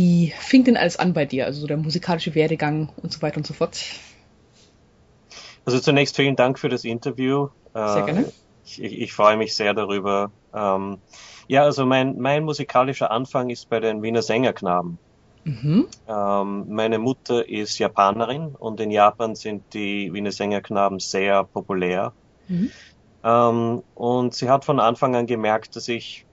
wie fing denn alles an bei dir? Also so der musikalische Werdegang und so weiter und so fort. Also zunächst vielen Dank für das Interview. Sehr gerne. Äh, ich, ich, ich freue mich sehr darüber. Ähm, ja, also mein, mein musikalischer Anfang ist bei den Wiener Sängerknaben. Mhm. Ähm, meine Mutter ist Japanerin und in Japan sind die Wiener Sängerknaben sehr populär. Mhm. Ähm, und sie hat von Anfang an gemerkt, dass ich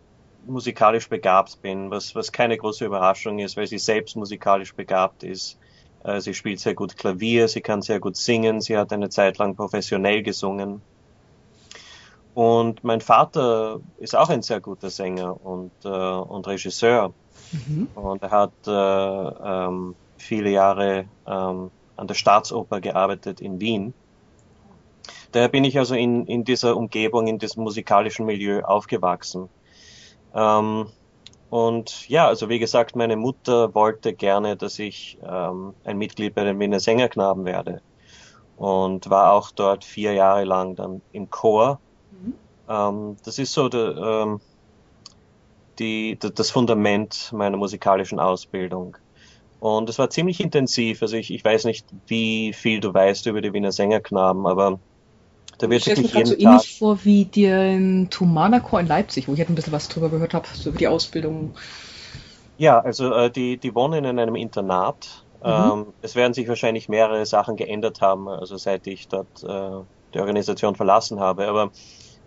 musikalisch begabt bin, was, was keine große Überraschung ist, weil sie selbst musikalisch begabt ist. Äh, sie spielt sehr gut Klavier, sie kann sehr gut singen, sie hat eine Zeit lang professionell gesungen. Und mein Vater ist auch ein sehr guter Sänger und, äh, und Regisseur. Mhm. Und er hat äh, ähm, viele Jahre ähm, an der Staatsoper gearbeitet in Wien. Daher bin ich also in, in dieser Umgebung, in diesem musikalischen Milieu aufgewachsen. Ähm, und ja, also wie gesagt, meine Mutter wollte gerne, dass ich ähm, ein Mitglied bei den Wiener Sängerknaben werde. Und war auch dort vier Jahre lang dann im Chor. Mhm. Ähm, das ist so der, ähm, die, das Fundament meiner musikalischen Ausbildung. Und es war ziemlich intensiv. Also ich, ich weiß nicht, wie viel du weißt über die Wiener Sängerknaben, aber da wird wirklich jeden so Tag ähnlich vor wie den Thumana Chor in Leipzig, wo ich jetzt ein bisschen was drüber gehört habe, so über die Ausbildung. Ja, also äh, die, die wohnen in einem Internat. Mhm. Ähm, es werden sich wahrscheinlich mehrere Sachen geändert haben, also seit ich dort äh, die Organisation verlassen habe. Aber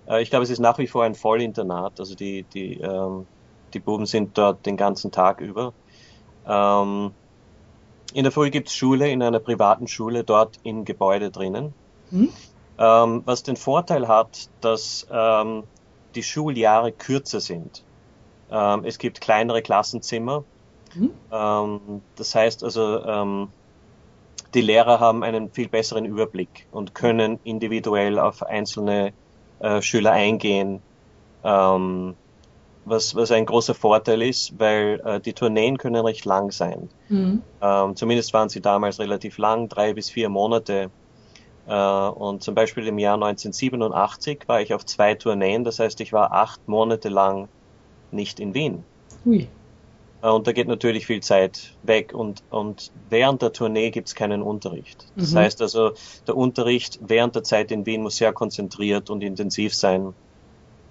äh, ich glaube, es ist nach wie vor ein Vollinternat. Also die, die, ähm, die Buben sind dort den ganzen Tag über. Ähm, in der Früh gibt's Schule in einer privaten Schule dort im Gebäude drinnen. Mhm ähm, was den Vorteil hat, dass ähm, die Schuljahre kürzer sind. Ähm, es gibt kleinere Klassenzimmer. Mhm. Ähm, das heißt also, ähm, die Lehrer haben einen viel besseren Überblick und können individuell auf einzelne äh, Schüler eingehen, ähm, was, was ein großer Vorteil ist, weil äh, die Tourneen können recht lang sein. Mhm. Zumindest waren sie damals relativ lang, drei bis vier Monate. Äh, und zum Beispiel im Jahr 1987 war ich auf zwei Tourneen, das heißt, ich war acht Monate lang nicht in Wien. Ui. Äh, und da geht natürlich viel Zeit weg und, und während der Tournee gibt's keinen Unterricht. Das mhm. heißt also, der Unterricht während der Zeit in Wien muss sehr konzentriert und intensiv sein.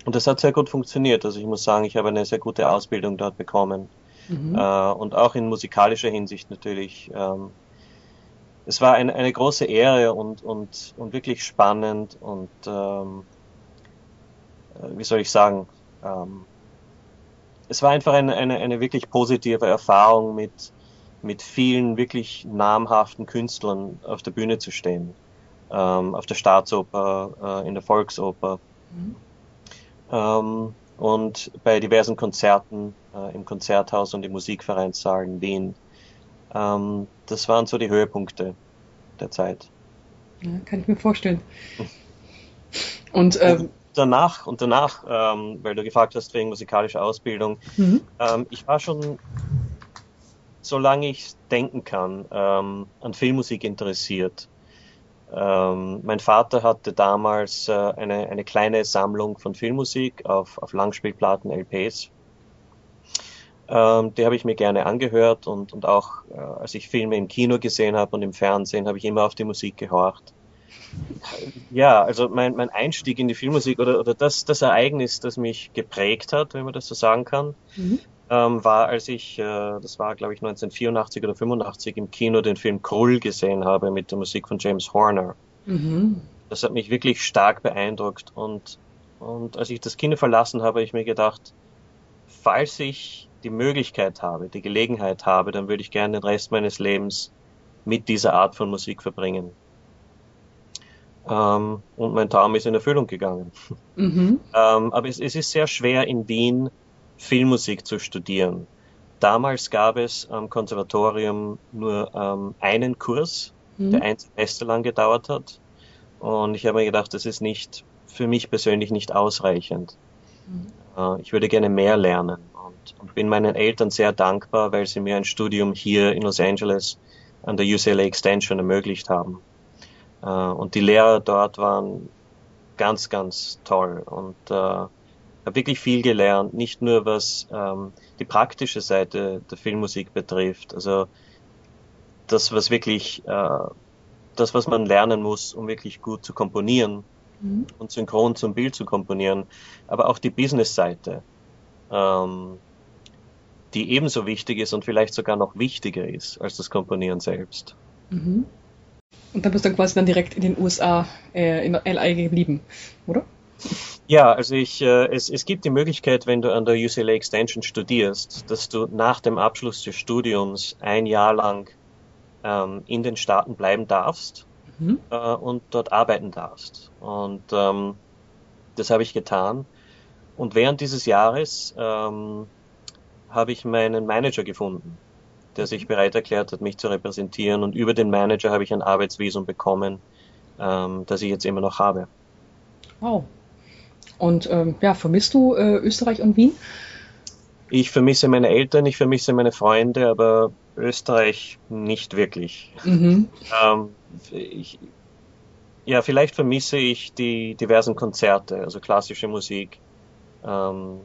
Und das hat sehr gut funktioniert. Also ich muss sagen, ich habe eine sehr gute Ausbildung dort bekommen. Mhm. Äh, und auch in musikalischer Hinsicht natürlich. Es war eine, eine große Ehre und, und, und wirklich spannend und ähm, äh, wie soll ich sagen, ähm, es war einfach eine, eine, eine wirklich positive Erfahrung mit, mit vielen wirklich namhaften Künstlern auf der Bühne zu stehen. Ähm, auf der Staatsoper, äh, in der Volksoper. Mhm. Ähm, und bei diversen Konzerten äh, im Konzerthaus und im Musikvereinssaal in Wien. Ähm, das waren so die Höhepunkte der Zeit. Ja, kann ich mir vorstellen. Und, ähm, und danach, und danach, ähm, weil du gefragt hast wegen musikalischer Ausbildung, mhm. ähm, ich war schon, solange ich denken kann, ähm, an Filmmusik interessiert. Ähm, mein Vater hatte damals äh, eine, eine kleine Sammlung von Filmmusik auf, auf Langspielplatten, LPs. Ähm, die habe ich mir gerne angehört und, und auch äh, als ich Filme im Kino gesehen habe und im Fernsehen, habe ich immer auf die Musik gehorcht. Ja, also mein, mein Einstieg in die Filmmusik oder, oder das, das Ereignis, das mich geprägt hat, wenn man das so sagen kann, mhm. ähm, war, als ich, äh, das war glaube ich 1984 oder 85 im Kino den Film Krull gesehen habe mit der Musik von James Horner. Mhm. Das hat mich wirklich stark beeindruckt und, und als ich das Kino verlassen habe, habe ich mir gedacht, falls ich die Möglichkeit habe, die Gelegenheit habe, dann würde ich gerne den Rest meines Lebens mit dieser Art von Musik verbringen. Ähm, und mein Traum ist in Erfüllung gegangen. Mhm. Ähm, aber es, es, ist sehr schwer in Wien Filmmusik zu studieren. Damals gab es am Konservatorium nur ähm, einen Kurs, mhm. der ein Semester lang gedauert hat. Und ich habe mir gedacht, das ist nicht für mich persönlich nicht ausreichend. Mhm. Äh, ich würde gerne mehr lernen und bin meinen Eltern sehr dankbar, weil sie mir ein Studium hier in Los Angeles an der UCLA Extension ermöglicht haben. Äh, und die Lehrer dort waren ganz, ganz toll und äh, habe habe wirklich viel gelernt, nicht nur was ähm, die praktische Seite der Filmmusik betrifft, also das, was wirklich, äh, das, was man lernen muss, um wirklich gut zu komponieren mhm. und synchron zum Bild zu komponieren, aber auch die Business-Seite, ähm, die ebenso wichtig ist und vielleicht sogar noch wichtiger ist als das Komponieren selbst. Mhm. Und dann bist du quasi dann direkt in den USA, äh, in LA geblieben, oder? Ja, also ich, äh, es, es gibt die Möglichkeit, wenn du an der UCLA Extension studierst, dass du nach dem Abschluss des Studiums ein Jahr lang ähm, in den Staaten bleiben darfst mhm. äh, und dort arbeiten darfst. Und ähm, das habe ich getan. Und während dieses Jahres ähm, habe ich meinen Manager gefunden, der sich bereit erklärt hat, mich zu repräsentieren. Und über den Manager habe ich ein Arbeitsvisum bekommen, ähm, das ich jetzt immer noch habe. Wow. Und ähm, ja, vermisst du äh, Österreich und Wien? Ich vermisse meine Eltern, ich vermisse meine Freunde, aber Österreich nicht wirklich. Mhm. Ähm, ich, ja, vielleicht vermisse ich die diversen Konzerte, also klassische Musik. Ähm,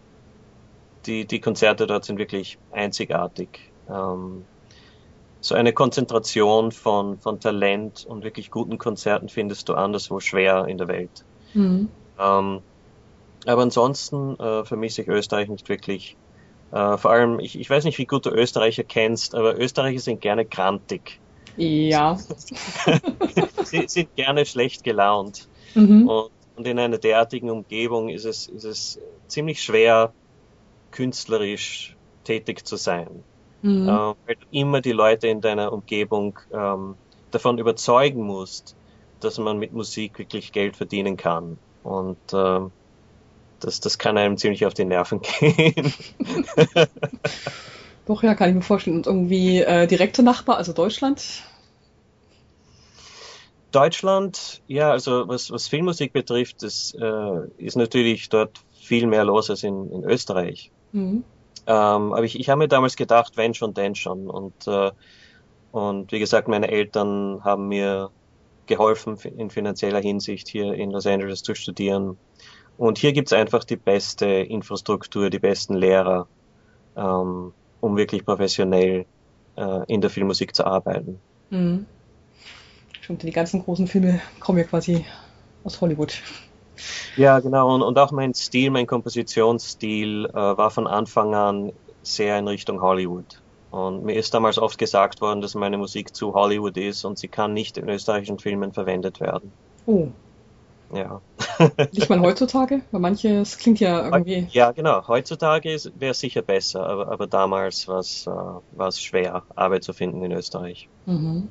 die, die Konzerte dort sind wirklich einzigartig. Ähm, so eine Konzentration von, von Talent und wirklich guten Konzerten findest du anderswo schwer in der Welt. Mhm. Ähm, aber ansonsten äh, vermisse ich Österreich nicht wirklich. Äh, vor allem, ich, ich weiß nicht, wie gut du Österreicher kennst, aber Österreicher sind gerne grantig. Ja. Sie sind gerne schlecht gelaunt. Mhm. Und, und, in einer derartigen Umgebung ist es, ist es ziemlich schwer, künstlerisch tätig zu sein. Mhm. Äh, weil du immer die Leute in deiner Umgebung ähm, davon überzeugen musst, dass man mit Musik wirklich Geld verdienen kann. Und ähm, das, das kann einem ziemlich auf die Nerven gehen. Doch, ja, kann ich mir vorstellen. Und irgendwie äh, direkter Nachbar, also Deutschland? Deutschland, ja, also was, was Filmmusik betrifft, das äh, ist natürlich dort viel mehr los als in, in Österreich. Mhm. Ähm, aber ich, ich habe mir damals gedacht, wenn schon, denn schon. Und, äh, und wie gesagt, meine Eltern haben mir geholfen, in finanzieller Hinsicht hier in Los Angeles zu studieren. Und hier gibt's einfach die beste Infrastruktur, die besten Lehrer, ähm, um wirklich professionell äh, in der Filmmusik zu arbeiten. Mhm. Stimmt, die ganzen großen Filme kommen ja quasi aus Hollywood. Ja, genau. Und, und auch mein Stil, mein Kompositionsstil äh, war von Anfang an sehr in Richtung Hollywood. Und mir ist damals oft gesagt worden, dass meine Musik zu Hollywood ist und sie kann nicht in österreichischen Filmen verwendet werden. Oh, ja. Nicht mal heutzutage? Weil manches klingt ja irgendwie. Ja, genau. Heutzutage wäre es sicher besser, aber, aber damals war es äh, schwer, Arbeit zu finden in Österreich. Mhm.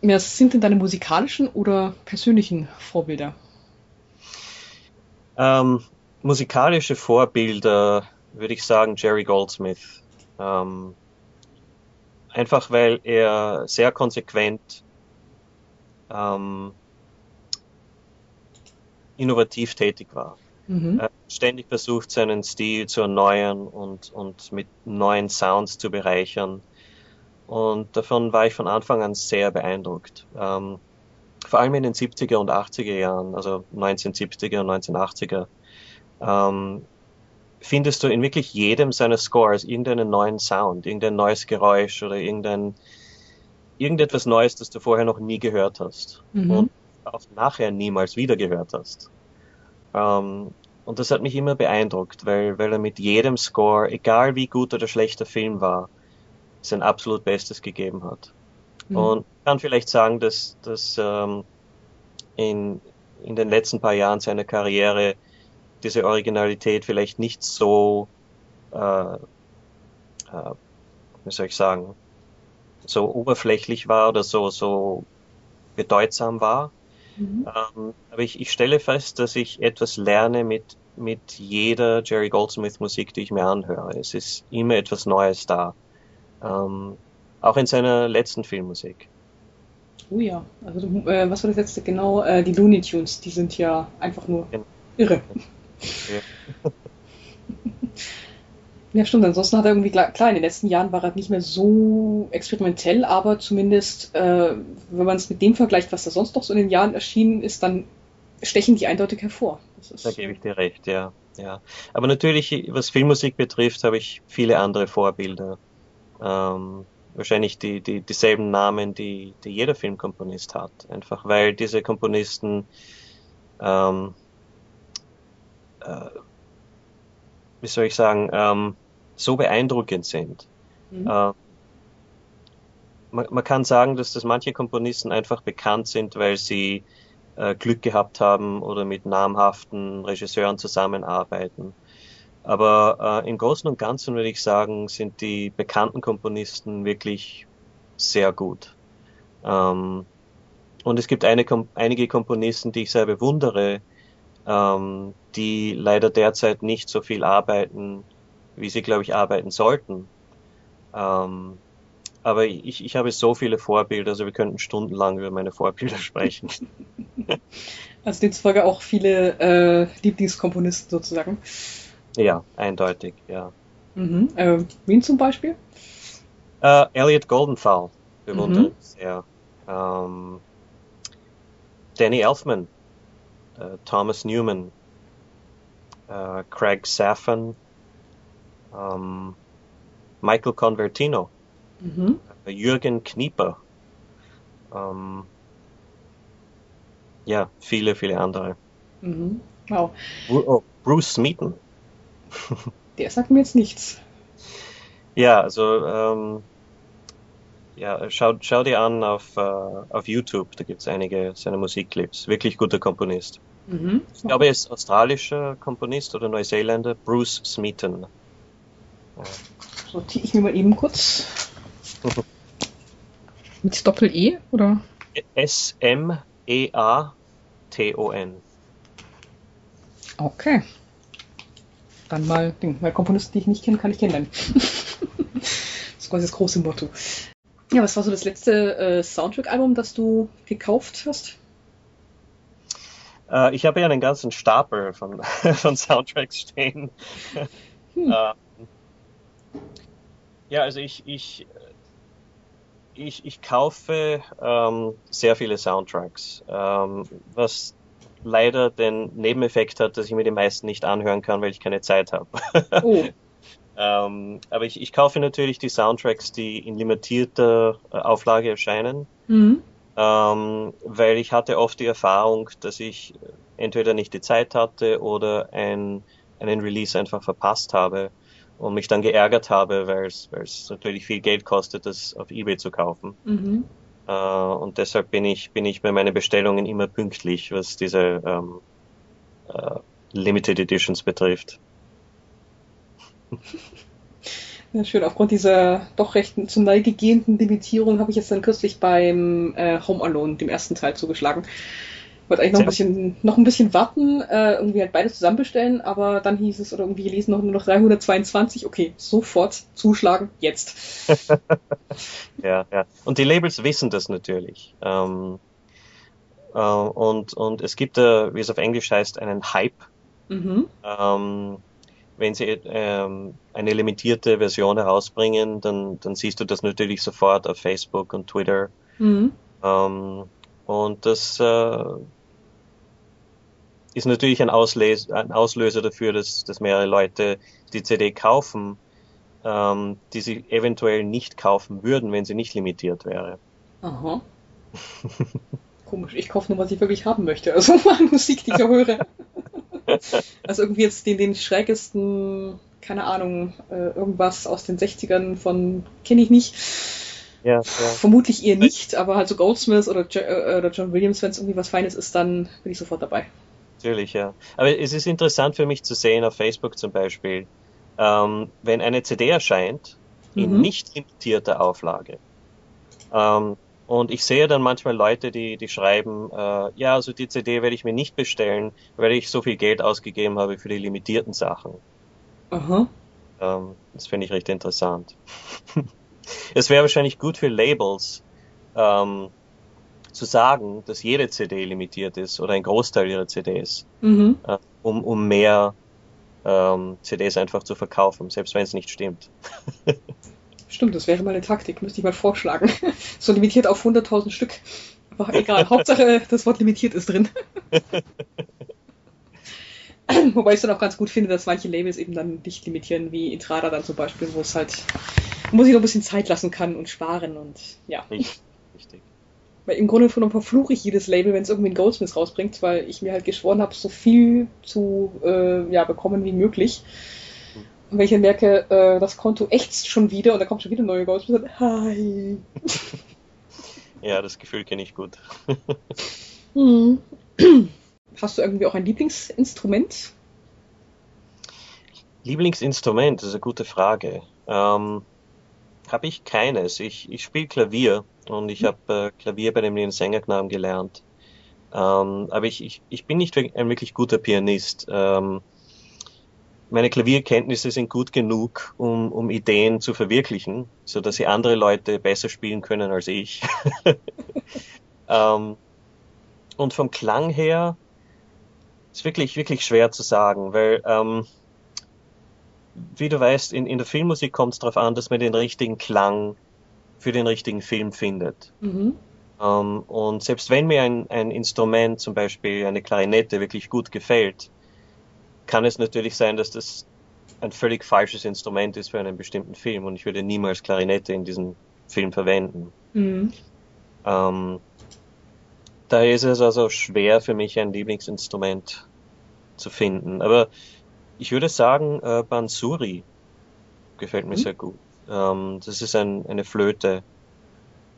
Wer sind denn deine musikalischen oder persönlichen Vorbilder? Ähm, musikalische Vorbilder würde ich sagen Jerry Goldsmith. Ähm, einfach weil er sehr konsequent ähm, innovativ tätig war. Mhm. Er ständig versucht, seinen Stil zu erneuern und, und mit neuen Sounds zu bereichern. Und davon war ich von Anfang an sehr beeindruckt. Ähm, vor allem in den 70er und 80er Jahren, also 1970er und 1980er, ähm, findest du in wirklich jedem seiner Scores irgendeinen neuen Sound, irgendein neues Geräusch oder irgendein, irgendetwas Neues, das du vorher noch nie gehört hast. Mhm. Und auch nachher niemals wieder gehört hast. Ähm, und das hat mich immer beeindruckt, weil, weil er mit jedem Score, egal wie gut oder schlecht der Film war, sein absolut Bestes gegeben hat. Mhm. Und ich kann vielleicht sagen, dass, dass ähm, in, in den letzten paar Jahren seiner Karriere diese Originalität vielleicht nicht so, äh, äh, wie soll ich sagen, so oberflächlich war oder so, so bedeutsam war. Mhm. Ähm, aber ich, ich stelle fest, dass ich etwas lerne mit, mit jeder Jerry Goldsmith Musik, die ich mir anhöre. Es ist immer etwas Neues da. Ähm, auch in seiner letzten Filmmusik. Oh ja, also äh, was war das letzte genau? Äh, die Looney Tunes, die sind ja einfach nur irre. Ja. Ja, stimmt. Ansonsten hat er irgendwie, klar, in den letzten Jahren war er nicht mehr so experimentell, aber zumindest, äh, wenn man es mit dem vergleicht, was da sonst noch so in den Jahren erschienen ist, dann stechen die eindeutig hervor. da gebe ich dir recht, ja. ja. Aber natürlich, was Filmmusik betrifft, habe ich viele andere Vorbilder. Ähm, wahrscheinlich die, die, dieselben Namen, die, die jeder Filmkomponist hat. Einfach weil diese Komponisten ähm, äh, wie soll ich sagen, ähm, so beeindruckend sind. Mhm. Äh, man, man, kann sagen, dass das manche Komponisten einfach bekannt sind, weil sie äh, Glück gehabt haben oder mit namhaften Regisseuren zusammenarbeiten. Aber äh, im Großen und Ganzen würde ich sagen, sind die bekannten Komponisten wirklich sehr gut. Ähm, und es gibt eine, einige Komponisten, die ich sehr bewundere, ähm, die leider derzeit nicht so viel arbeiten, wie sie, glaube ich, arbeiten sollten. Ähm, aber ich, ich habe so viele Vorbilder, also wir könnten stundenlang über meine Vorbilder sprechen. Also demzufolge auch viele äh, Lieblingskomponisten sozusagen. Ja, eindeutig, ja. Mhm. Äh, wen zum Beispiel? Äh, Elliot Goldenthal bewundere mhm. sehr. Ähm, Danny Elfman, äh, Thomas Newman, äh, Craig Safan, ähm, Michael Convertino, mhm. Äh, Jürgen Knieper, ähm, ja, viele, viele andere. Mhm. Wow. Oh, Bruce Smeaton. Der sagt mir jetzt nichts. Ja, also ähm, ja, schau, schau dir an auf, äh, auf YouTube, da gibt es einige seiner Musikclips. Wirklich guter Komponist. Mhm. Ich glaube, er ist australischer Komponist oder Neuseeländer, Bruce Smeaton. Ja. Sortiere ich mir mal eben kurz. Mit Doppel-E oder? S-M-E-A-T-O-N. Okay. Dann mal, mal Komponisten, die ich nicht kenne, kann ich kennenlernen. das ist quasi das große Motto. Ja, was war so das letzte äh, Soundtrack-Album, das du gekauft hast? Äh, ich habe ja einen ganzen Stapel von, von Soundtracks stehen. Hm. Äh, ja, also ich, ich, ich, ich kaufe ähm, sehr viele Soundtracks, ähm, was leider den Nebeneffekt hat, dass ich mir die meisten nicht anhören kann, weil ich keine Zeit habe. Oh. ähm, aber ich, ich kaufe natürlich die Soundtracks, die in limitierter äh, Auflage erscheinen. Mhm ähm, weil ich hatte oft die Erfahrung, dass ich entweder nicht die Zeit hatte oder ein, einen Release einfach verpasst habe und mich dann geärgert habe, weil es natürlich viel Geld kostet, das auf eBay zu kaufen. Mhm. Äh, und deshalb bin ich, bin ich bei meinen Bestellungen immer pünktlich, was diese ähm, äh, Limited Editions betrifft. Ja, schön. Aufgrund dieser doch recht zum Neige gehenden Limitierung habe ich jetzt dann kürzlich beim äh, Home Alone, dem ersten Teil, zugeschlagen. Wollte eigentlich noch ein bisschen, noch ein bisschen warten, äh, irgendwie halt beides zusammen bestellen, aber dann hieß es, oder irgendwie gelesen, noch nur noch 322. Okay, sofort zuschlagen, jetzt. ja, ja. Und die Labels wissen das natürlich. Ähm, äh, und, und es gibt, äh, wie es auf Englisch heißt, einen Hype. Mhm. Ähm, wenn sie ähm, eine limitierte Version herausbringen, dann, dann siehst du das natürlich sofort auf Facebook und Twitter. Mhm. Ähm, und das äh, ist natürlich ein, Ausles ein Auslöser dafür, dass, dass mehrere Leute die CD kaufen, ähm, die sie eventuell nicht kaufen würden, wenn sie nicht limitiert wäre. Aha. Komisch, ich kaufe nur, was ich wirklich haben möchte. Also Musik, die ich höre. also irgendwie jetzt den, den schrägesten, keine Ahnung, äh, irgendwas aus den 60ern von, kenne ich nicht. Ja, ja. Vermutlich eher nicht, aber halt so Goldsmith oder, äh, oder John Williams, wenn es irgendwie was Feines ist, dann bin ich sofort dabei. Natürlich, ja. Aber es ist interessant für mich zu sehen, auf Facebook zum Beispiel, ähm, wenn eine CD erscheint, in mhm. nicht limitierter Auflage, ähm, und ich sehe dann manchmal Leute, die, die schreiben, äh, ja, also die CD werde ich mir nicht bestellen, weil ich so viel Geld ausgegeben habe für die limitierten Sachen. Aha. Ähm, das finde ich recht interessant. es wäre wahrscheinlich gut für Labels, ähm, zu sagen, dass jede CD limitiert ist oder ein Großteil ihrer CDs, mhm. äh, um, um mehr ähm, CDs einfach zu verkaufen, selbst wenn es nicht stimmt. Stimmt, das wäre mal eine Taktik, müsste ich mal vorschlagen. so limitiert auf 100.000 Stück. Aber egal, Hauptsache das Wort limitiert ist drin. Wobei ich es dann auch ganz gut finde, dass manche Labels eben dann nicht limitieren, wie Intrada dann zum Beispiel, wo es halt, wo sich noch ein bisschen Zeit lassen kann und sparen und ja. Richtig. Weil im Grunde genommen verfluche ich jedes Label, wenn es irgendwie ein Goldsmith rausbringt, weil ich mir halt geschworen habe, so viel zu äh, ja, bekommen wie möglich. Und wenn ich dann merke, äh, das Konto ächzt schon wieder und da kommt schon wieder ein neuer Goldsmith, dann, hi. ja, das Gefühl kenne ich gut. hm. Hast du irgendwie auch ein Lieblingsinstrument? Lieblingsinstrument, das ist eine gute Frage. Ähm, habe ich keines. Ich, ich spiele Klavier und ich habe äh, Klavier bei dem Sängerknaben gelernt. Ähm, aber ich, ich, ich bin nicht ein wirklich guter Pianist. Ähm, meine Klavierkenntnisse sind gut genug, um, um Ideen zu verwirklichen, so dass sie andere Leute besser spielen können als ich. ähm, und vom Klang her ist wirklich, wirklich schwer zu sagen, weil, ähm, wie du weißt, in, in der Filmmusik kommt es darauf an, dass man den richtigen Klang für den richtigen Film findet. Mhm. Ähm, und selbst wenn mir ein, ein Instrument, zum Beispiel eine Klarinette, wirklich gut gefällt, kann es natürlich sein, dass das ein völlig falsches Instrument ist für einen bestimmten Film und ich würde niemals Klarinette in diesem Film verwenden. Mhm. Ähm, daher ist es also schwer für mich, ein Lieblingsinstrument zu finden. Aber ich würde sagen, äh, Bansuri gefällt mir mhm. sehr gut. Ähm, das ist ein, eine Flöte,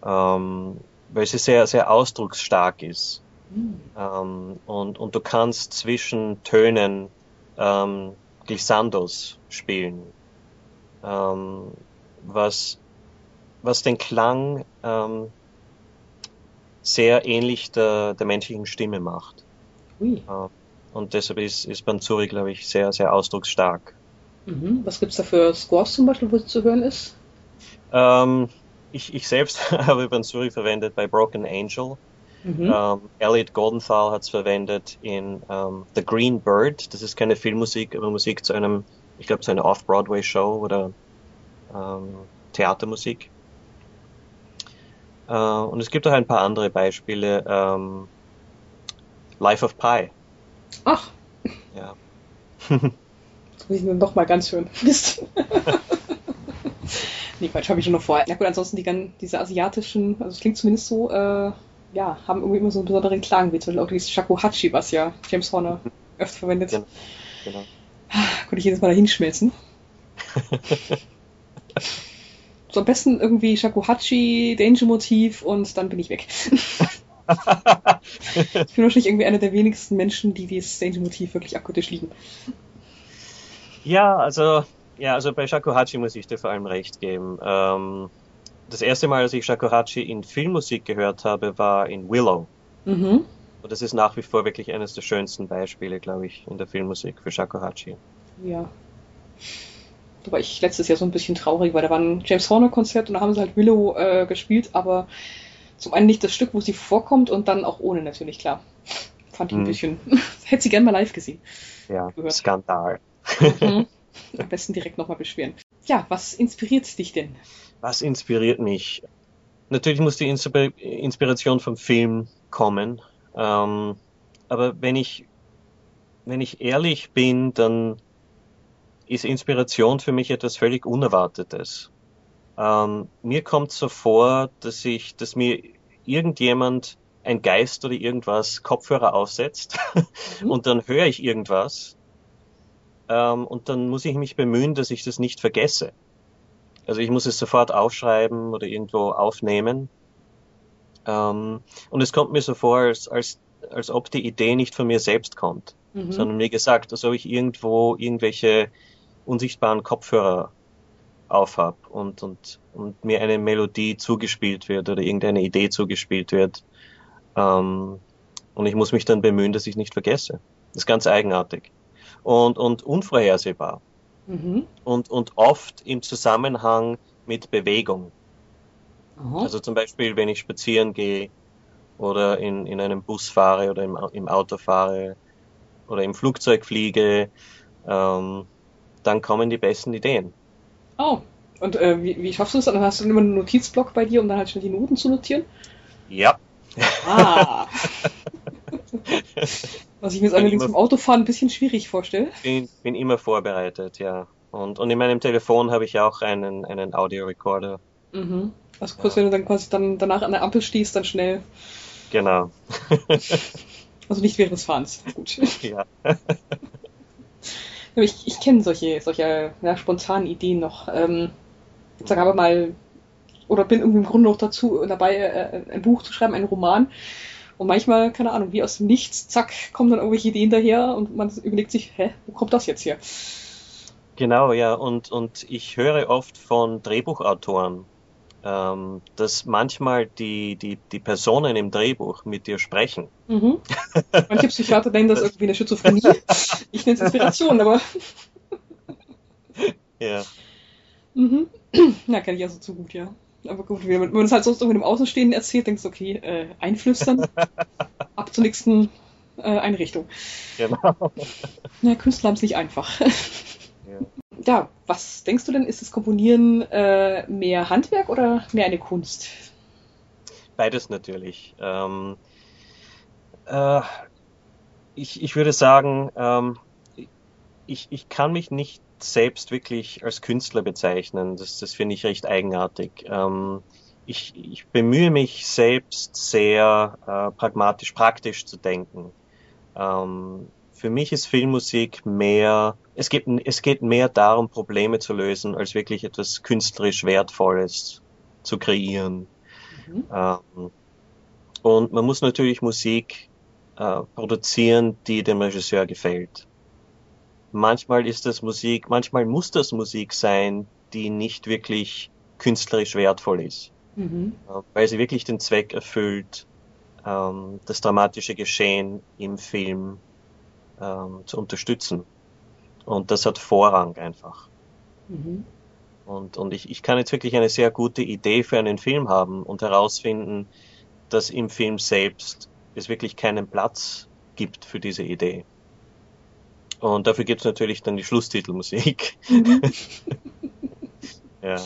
ähm, weil sie sehr, sehr ausdrucksstark ist. Mhm. Ähm, und, und du kannst zwischen Tönen ähm, Glissandos spielen, ähm, was, was den Klang ähm, sehr ähnlich der, der menschlichen Stimme macht. Ui. Und deshalb ist, ist Banzuri, glaube ich, sehr, sehr ausdrucksstark. Mhm. Was gibt's da für Scores zum Beispiel, wo es zu hören ist? Ähm, ich, ich selbst habe Bansuri verwendet bei Broken Angel. Mhm. Ähm, Elliot Goldenthal hat es verwendet in ähm, The Green Bird. Das ist keine Filmmusik, aber Musik zu einem, ich glaube, zu einer Off-Broadway-Show oder ähm, Theatermusik. Äh, und es gibt auch ein paar andere Beispiele. Ähm, Life of Pi. Ach. Ja. Jetzt muss ich mir noch mal ganz hören. Mist. nee, Quatsch, habe ich schon noch vorher. Na gut, ansonsten die, diese asiatischen, also es klingt zumindest so, äh, ja, haben irgendwie immer so einen besonderen Klang, wie zum Beispiel auch dieses Shakuhachi, was ja James Horner öfter verwendet. Genau. genau. Konnte ich jedes Mal da hinschmelzen. so am besten irgendwie Shakuhachi, Danger-Motiv und dann bin ich weg. ich bin wahrscheinlich irgendwie einer der wenigsten Menschen, die dieses Danger-Motiv wirklich akutisch lieben. Ja, also, ja, also bei Shakuhachi muss ich dir vor allem recht geben. Ähm, das erste Mal, als ich Shakuhachi in Filmmusik gehört habe, war in Willow. Mhm. Und das ist nach wie vor wirklich eines der schönsten Beispiele, glaube ich, in der Filmmusik für Shakuhachi. Ja. Da war ich letztes Jahr so ein bisschen traurig, weil da war ein James Horner Konzert und da haben sie halt Willow äh, gespielt, aber zum einen nicht das Stück, wo sie vorkommt und dann auch ohne natürlich, klar. Fand ich ein hm. bisschen. Hätte sie gern mal live gesehen. Ja, gehört. Skandal. Mhm. Am besten direkt nochmal beschweren. Ja, was inspiriert dich denn? Was inspiriert mich? Natürlich muss die Inspiration vom Film kommen. Ähm, aber wenn ich, wenn ich ehrlich bin, dann ist Inspiration für mich etwas völlig Unerwartetes. Ähm, mir kommt so vor, dass ich, dass mir irgendjemand ein Geist oder irgendwas Kopfhörer aufsetzt mhm. und dann höre ich irgendwas ähm, und dann muss ich mich bemühen, dass ich das nicht vergesse. Also ich muss es sofort aufschreiben oder irgendwo aufnehmen. Ähm, und es kommt mir so vor, als, als, als ob die Idee nicht von mir selbst kommt, mhm. sondern wie gesagt, als ob ich irgendwo irgendwelche unsichtbaren Kopfhörer aufhab und, und, und mir eine Melodie zugespielt wird oder irgendeine Idee zugespielt wird. Ähm, und ich muss mich dann bemühen, dass ich nicht vergesse. Das ist ganz eigenartig. Und, und unvorhersehbar. Mhm. Und, und oft im Zusammenhang mit Bewegung. Aha. Also zum Beispiel, wenn ich spazieren gehe oder in, in einem Bus fahre oder im, im Auto fahre oder im Flugzeug fliege, ähm, dann kommen die besten Ideen. Oh, und äh, wie, wie schaffst du das? Dann hast du immer einen Notizblock bei dir, um dann halt schnell die Noten zu notieren? Ja. Ah. Was ich mir jetzt allerdings im Autofahren ein bisschen schwierig vorstelle. Bin, bin immer vorbereitet, ja. Und, und in meinem Telefon habe ich auch einen, einen Audiorecorder. Mhm. Also kurz, ja. wenn du dann quasi dann danach an der Ampel stehst, dann schnell. Genau. also nicht während des Fahrens. Gut. Ja. ich ich kenne solche, solche ja, spontanen Ideen noch. Ähm, sag aber mal, oder bin irgendwie im Grunde noch dazu dabei, äh, ein Buch zu schreiben, einen Roman. Und manchmal, keine Ahnung, wie aus dem Nichts, zack, kommen dann irgendwelche Ideen daher und man überlegt sich, hä, wo kommt das jetzt her? Genau, ja, und, und ich höre oft von Drehbuchautoren, ähm, dass manchmal die, die, die Personen im Drehbuch mit dir sprechen. Mhm. Manche Psychiater nennen das, irgendwie eine Schizophrenie. Ich nenne es Inspiration, aber. ja. Mhm. Na, kenne ich also zu gut, ja. Aber gut, wenn man es halt sonst irgendwie im Außenstehenden erzählt, denkst du, okay, äh, einflüstern, ab zur nächsten äh, Einrichtung. Genau. Na, Künstler haben es nicht einfach. Ja. was denkst du denn, ist das Komponieren äh, mehr Handwerk oder mehr eine Kunst? Beides natürlich. Ähm, äh, ich, ich würde sagen, ähm, ich, ich kann mich nicht selbst wirklich als Künstler bezeichnen. Das, das finde ich recht eigenartig. Ähm, ich, ich bemühe mich selbst sehr äh, pragmatisch, praktisch zu denken. Ähm, für mich ist Filmmusik mehr, es geht, es geht mehr darum, Probleme zu lösen, als wirklich etwas künstlerisch Wertvolles zu kreieren. Mhm. Ähm, und man muss natürlich Musik äh, produzieren, die dem Regisseur gefällt manchmal ist das Musik, manchmal muss das Musik sein, die nicht wirklich künstlerisch wertvoll ist, mhm. Äh, weil sie wirklich den Zweck erfüllt, ähm, das dramatische Geschehen im Film ähm, zu unterstützen. Und das hat Vorrang einfach. Mhm. Und, und ich, ich kann jetzt wirklich eine sehr gute Idee für einen Film haben und herausfinden, dass im Film selbst es wirklich keinen Platz gibt für diese Idee. Und dafür gibt es natürlich dann die Schlusstitelmusik. Mhm. ja.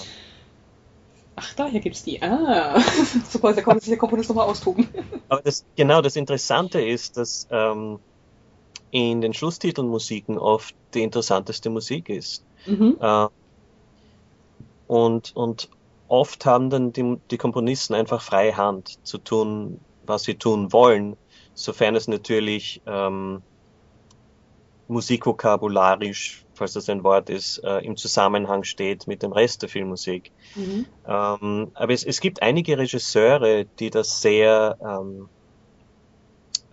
Ach, daher gibt es die. Ah, super, da konnte sich der Komponist nochmal austoben. Aber das, genau, das Interessante ist, dass ähm, in den Schlusstitelmusiken oft die interessanteste Musik ist. Mhm. Äh, und, und oft haben dann die, die Komponisten einfach freie Hand zu tun, was sie tun wollen, sofern es natürlich ähm, musikvokabularisch, falls das ein Wort ist, äh, im Zusammenhang steht mit dem Rest der Filmmusik. Mhm. Ähm, aber es, es gibt einige Regisseure, die das sehr, ähm,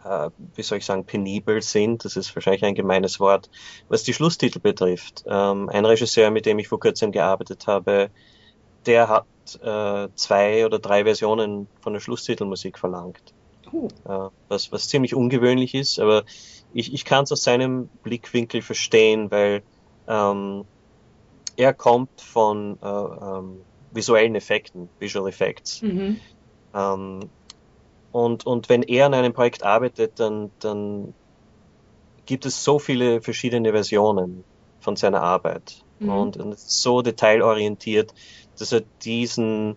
äh, wie soll ich sagen, penibel sind. Das ist wahrscheinlich ein gemeines Wort, was die Schlusstitel betrifft. Ähm, ein Regisseur, mit dem ich vor kurzem gearbeitet habe, der hat äh, zwei oder drei Versionen von der Schlusstitelmusik verlangt. Uh. Äh, was, was ziemlich ungewöhnlich ist, aber ich, ich kann es aus seinem Blickwinkel verstehen, weil ähm, er kommt von äh, ähm, visuellen Effekten, Visual Effects. Mhm. Ähm, und, und wenn er an einem Projekt arbeitet, dann, dann gibt es so viele verschiedene Versionen von seiner Arbeit. Mhm. Und, und so detailorientiert, dass er diesen,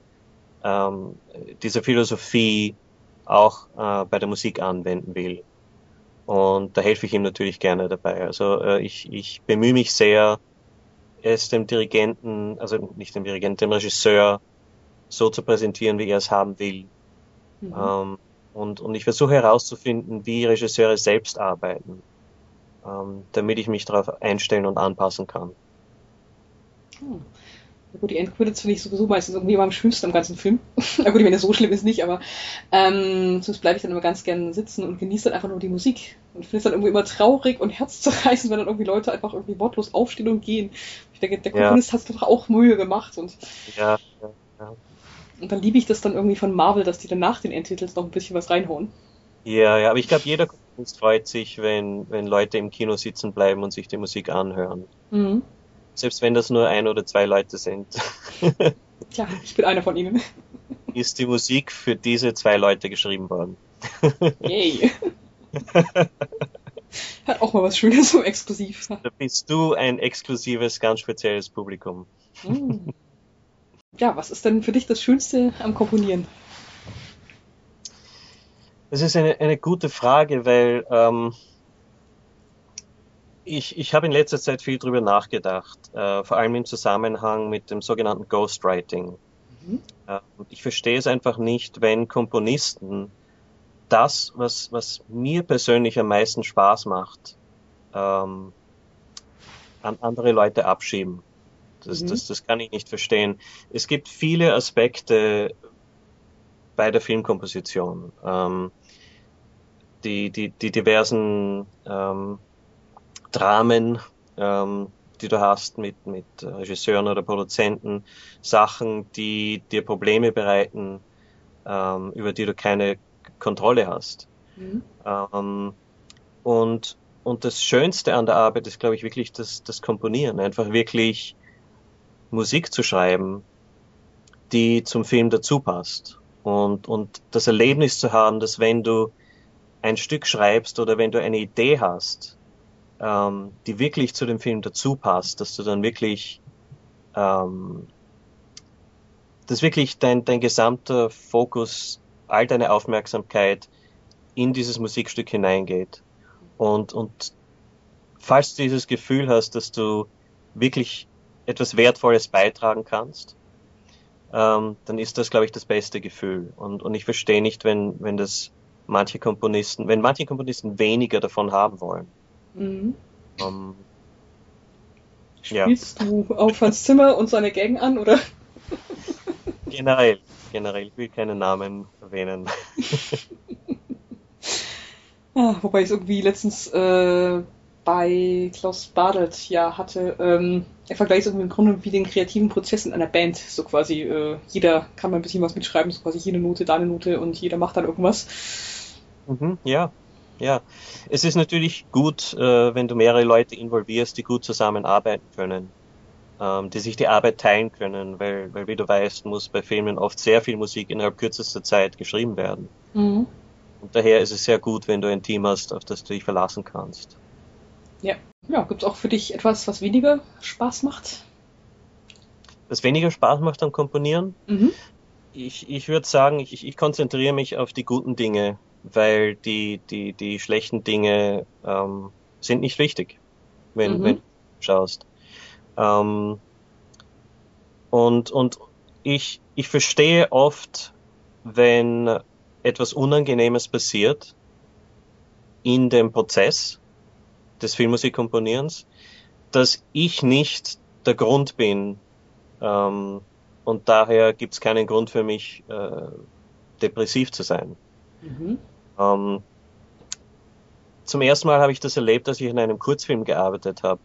ähm, diese Philosophie auch äh, bei der Musik anwenden will. Und da helfe ich ihm natürlich gerne dabei. Also äh, ich, ich bemühe mich sehr, es dem Dirigenten, also nicht dem Dirigenten, dem Regisseur so zu präsentieren, wie er es haben will. Mhm. Ähm, und, und ich versuche herauszufinden, wie Regisseure selbst arbeiten, ähm, damit ich mich darauf einstellen und anpassen kann. Hm. Ja gut, die Endcredits finde ich sowieso meistens irgendwie immer am schönsten am ganzen Film. Na gut, ich meine, so schlimm ist nicht, aber ähm, sonst bleibe ich dann immer ganz gern sitzen und genieße dann einfach nur die Musik. Und finde es dann irgendwie immer traurig und herzzerreißend, wenn dann irgendwie Leute einfach irgendwie wortlos aufstehen und gehen. Ich denke, der Komponist ja. hat doch auch Mühe gemacht. Und, ja, ja, ja. Und dann liebe ich das dann irgendwie von Marvel, dass die dann nach den Endtitels noch ein bisschen was reinhauen. Ja, ja, aber ich glaube, jeder freut sich, wenn, wenn Leute im Kino sitzen bleiben und sich die Musik anhören. Mhm selbst wenn das nur ein oder zwei Leute sind. Tja, ich bin einer von ihnen. Ist die Musik für diese zwei Leute geschrieben worden. Yay. Hat auch mal was Schönes, so exklusiv. Da bist du ein exklusives, ganz spezielles Publikum. Mm. Ja, was ist denn für dich das Schönste am Komponieren? Das ist eine, eine gute Frage, weil ähm, Ich, ich habe in letzter Zeit viel drüber nachgedacht, äh, vor allem im Zusammenhang mit dem sogenannten Ghostwriting. Mhm. Äh, ich verstehe es einfach nicht, wenn Komponisten das, was, was mir persönlich am meisten Spaß macht, ähm, an andere Leute abschieben. Das, mhm. das, das kann ich nicht verstehen. Es gibt viele Aspekte bei der Filmkomposition. Ähm, die, die, die diversen ähm, Dramen, ähm, die du hast mit, mit Regisseuren oder Produzenten, Sachen, die dir Probleme bereiten, ähm, über die du keine Kontrolle hast. Mhm. Ähm, und, und das Schönste an der Arbeit ist, glaube ich, wirklich das, das Komponieren. Einfach wirklich Musik zu schreiben, die zum Film dazu passt. Und, und das Erlebnis zu haben, dass wenn du ein Stück schreibst oder wenn du eine Idee hast, ähm, die wirklich zu dem Film dazu passt, dass du dann wirklich, ähm, dass wirklich dein, dein gesamter Fokus all deine Aufmerksamkeit in dieses Musikstück hineingeht. Und, und falls du dieses Gefühl hast, dass du wirklich etwas Wertvolles beitragen kannst, ähm, dann ist das, glaube ich, das beste Gefühl. Und, und ich verstehe nicht, wenn, wenn das manche Komponisten, wenn manche Komponisten weniger davon haben wollen. Mhm. Um, ähm, Spielst ja. du auf Hans Zimmer und seine Gang an, oder? Generell generell, ich will keine Namen erwähnen. ja, wobei ich es irgendwie letztens äh, bei Klaus Badelt ja hatte, ähm, er vergleicht irgendwie im Grunde wie den kreativen Prozess in einer Band. So quasi, äh, jeder kann mal ein bisschen was mitschreiben, so quasi jede Note, deine Note und jeder macht dann irgendwas. Mhm, ja, ja. Es ist natürlich gut, äh, wenn du mehrere Leute involvierst, die gut zusammenarbeiten können ähm, die sich die Arbeit teilen können, weil, weil wie du weißt, muss bei Filmen oft sehr viel Musik innerhalb kürzester Zeit geschrieben werden. Mhm. Und daher ist es sehr gut, wenn du ein Team hast, auf das du dich verlassen kannst. Ja, ja gibt es auch für dich etwas, was weniger Spaß macht? Was weniger Spaß macht am Komponieren? Mhm. Ich, ich würde sagen, ich, ich konzentriere mich auf die guten Dinge, weil die, die, die schlechten Dinge ähm, sind nicht wichtig, wenn, mhm. wenn du schaust. Ähm, und, und ich, ich verstehe oft, wenn etwas Unangenehmes passiert in dem Prozess des Filmmusikkomponierens, dass ich nicht der Grund bin. Ähm, und daher gibt es keinen Grund für mich, äh, depressiv zu sein. Mhm. Ähm, zum ersten Mal habe ich das erlebt, dass ich in einem Kurzfilm gearbeitet habe.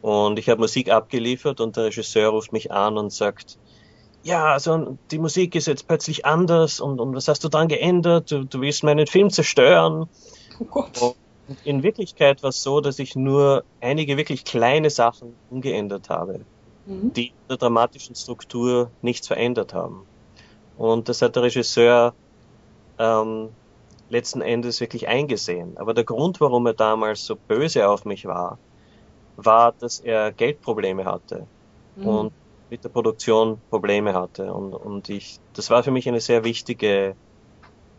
Und ich habe Musik abgeliefert und der Regisseur ruft mich an und sagt, ja, also die Musik ist jetzt plötzlich anders und, und was hast du dran geändert? Du, du willst meinen Film zerstören. Oh Gott. In Wirklichkeit war es so, dass ich nur einige wirklich kleine Sachen umgeändert habe, mhm. die in der dramatischen Struktur nichts verändert haben. Und das hat der Regisseur ähm, letzten Endes wirklich eingesehen. Aber der Grund, warum er damals so böse auf mich war, war, dass er Geldprobleme hatte mhm. und mit der Produktion Probleme hatte. Und, und ich, das war für mich eine sehr wichtige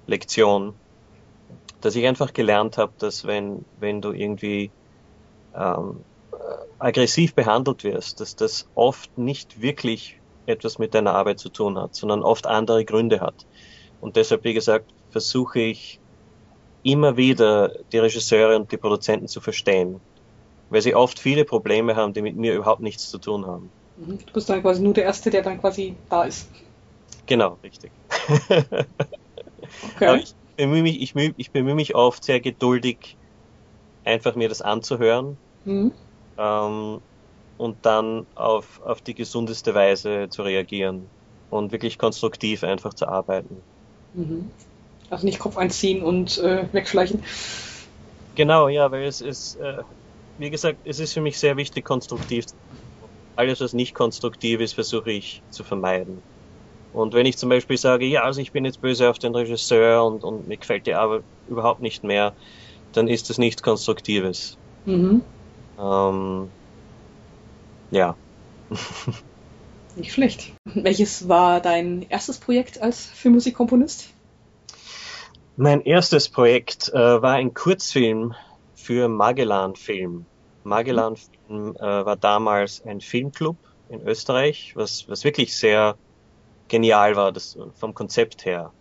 Lektion, dass ich einfach gelernt habe, dass wenn, wenn du irgendwie ähm, aggressiv behandelt wirst, dass das oft nicht wirklich etwas mit deiner Arbeit zu tun hat, sondern oft andere Gründe hat. Und deshalb, wie gesagt, versuche ich immer wieder die Regisseure und die Produzenten zu verstehen weil sie oft viele Probleme haben, die mit mir überhaupt nichts zu tun haben. Mhm. Du bist dann quasi nur der Erste, der dann quasi da ist. Genau, richtig. okay. Aber ich bemühe, mich, ich, ich bemühe mich oft sehr geduldig, einfach mir das anzuhören mhm. ähm, und dann auf, auf die gesundeste Weise zu reagieren und wirklich konstruktiv einfach zu arbeiten. Mhm. Also nicht Kopf einziehen und äh, wegschleichen. Genau, ja, weil es ist, äh, wie gesagt, es ist für mich sehr wichtig, konstruktiv zu alles, was nicht konstruktiv ist, versuche ich zu vermeiden. Und wenn ich zum Beispiel sage, ja, also ich bin jetzt böse auf den Regisseur und, und mir gefällt die Arbeit überhaupt nicht mehr, dann ist das nichts Konstruktives. Mhm. Ähm, ja. Nicht schlecht. Welches war dein erstes Projekt als Filmmusikkomponist? Mein erstes Projekt äh, war ein Kurzfilm für Magellan Film. Magellan Film äh, war damals ein Filmclub in Österreich, was, was wirklich sehr genial war, das, vom Konzept her.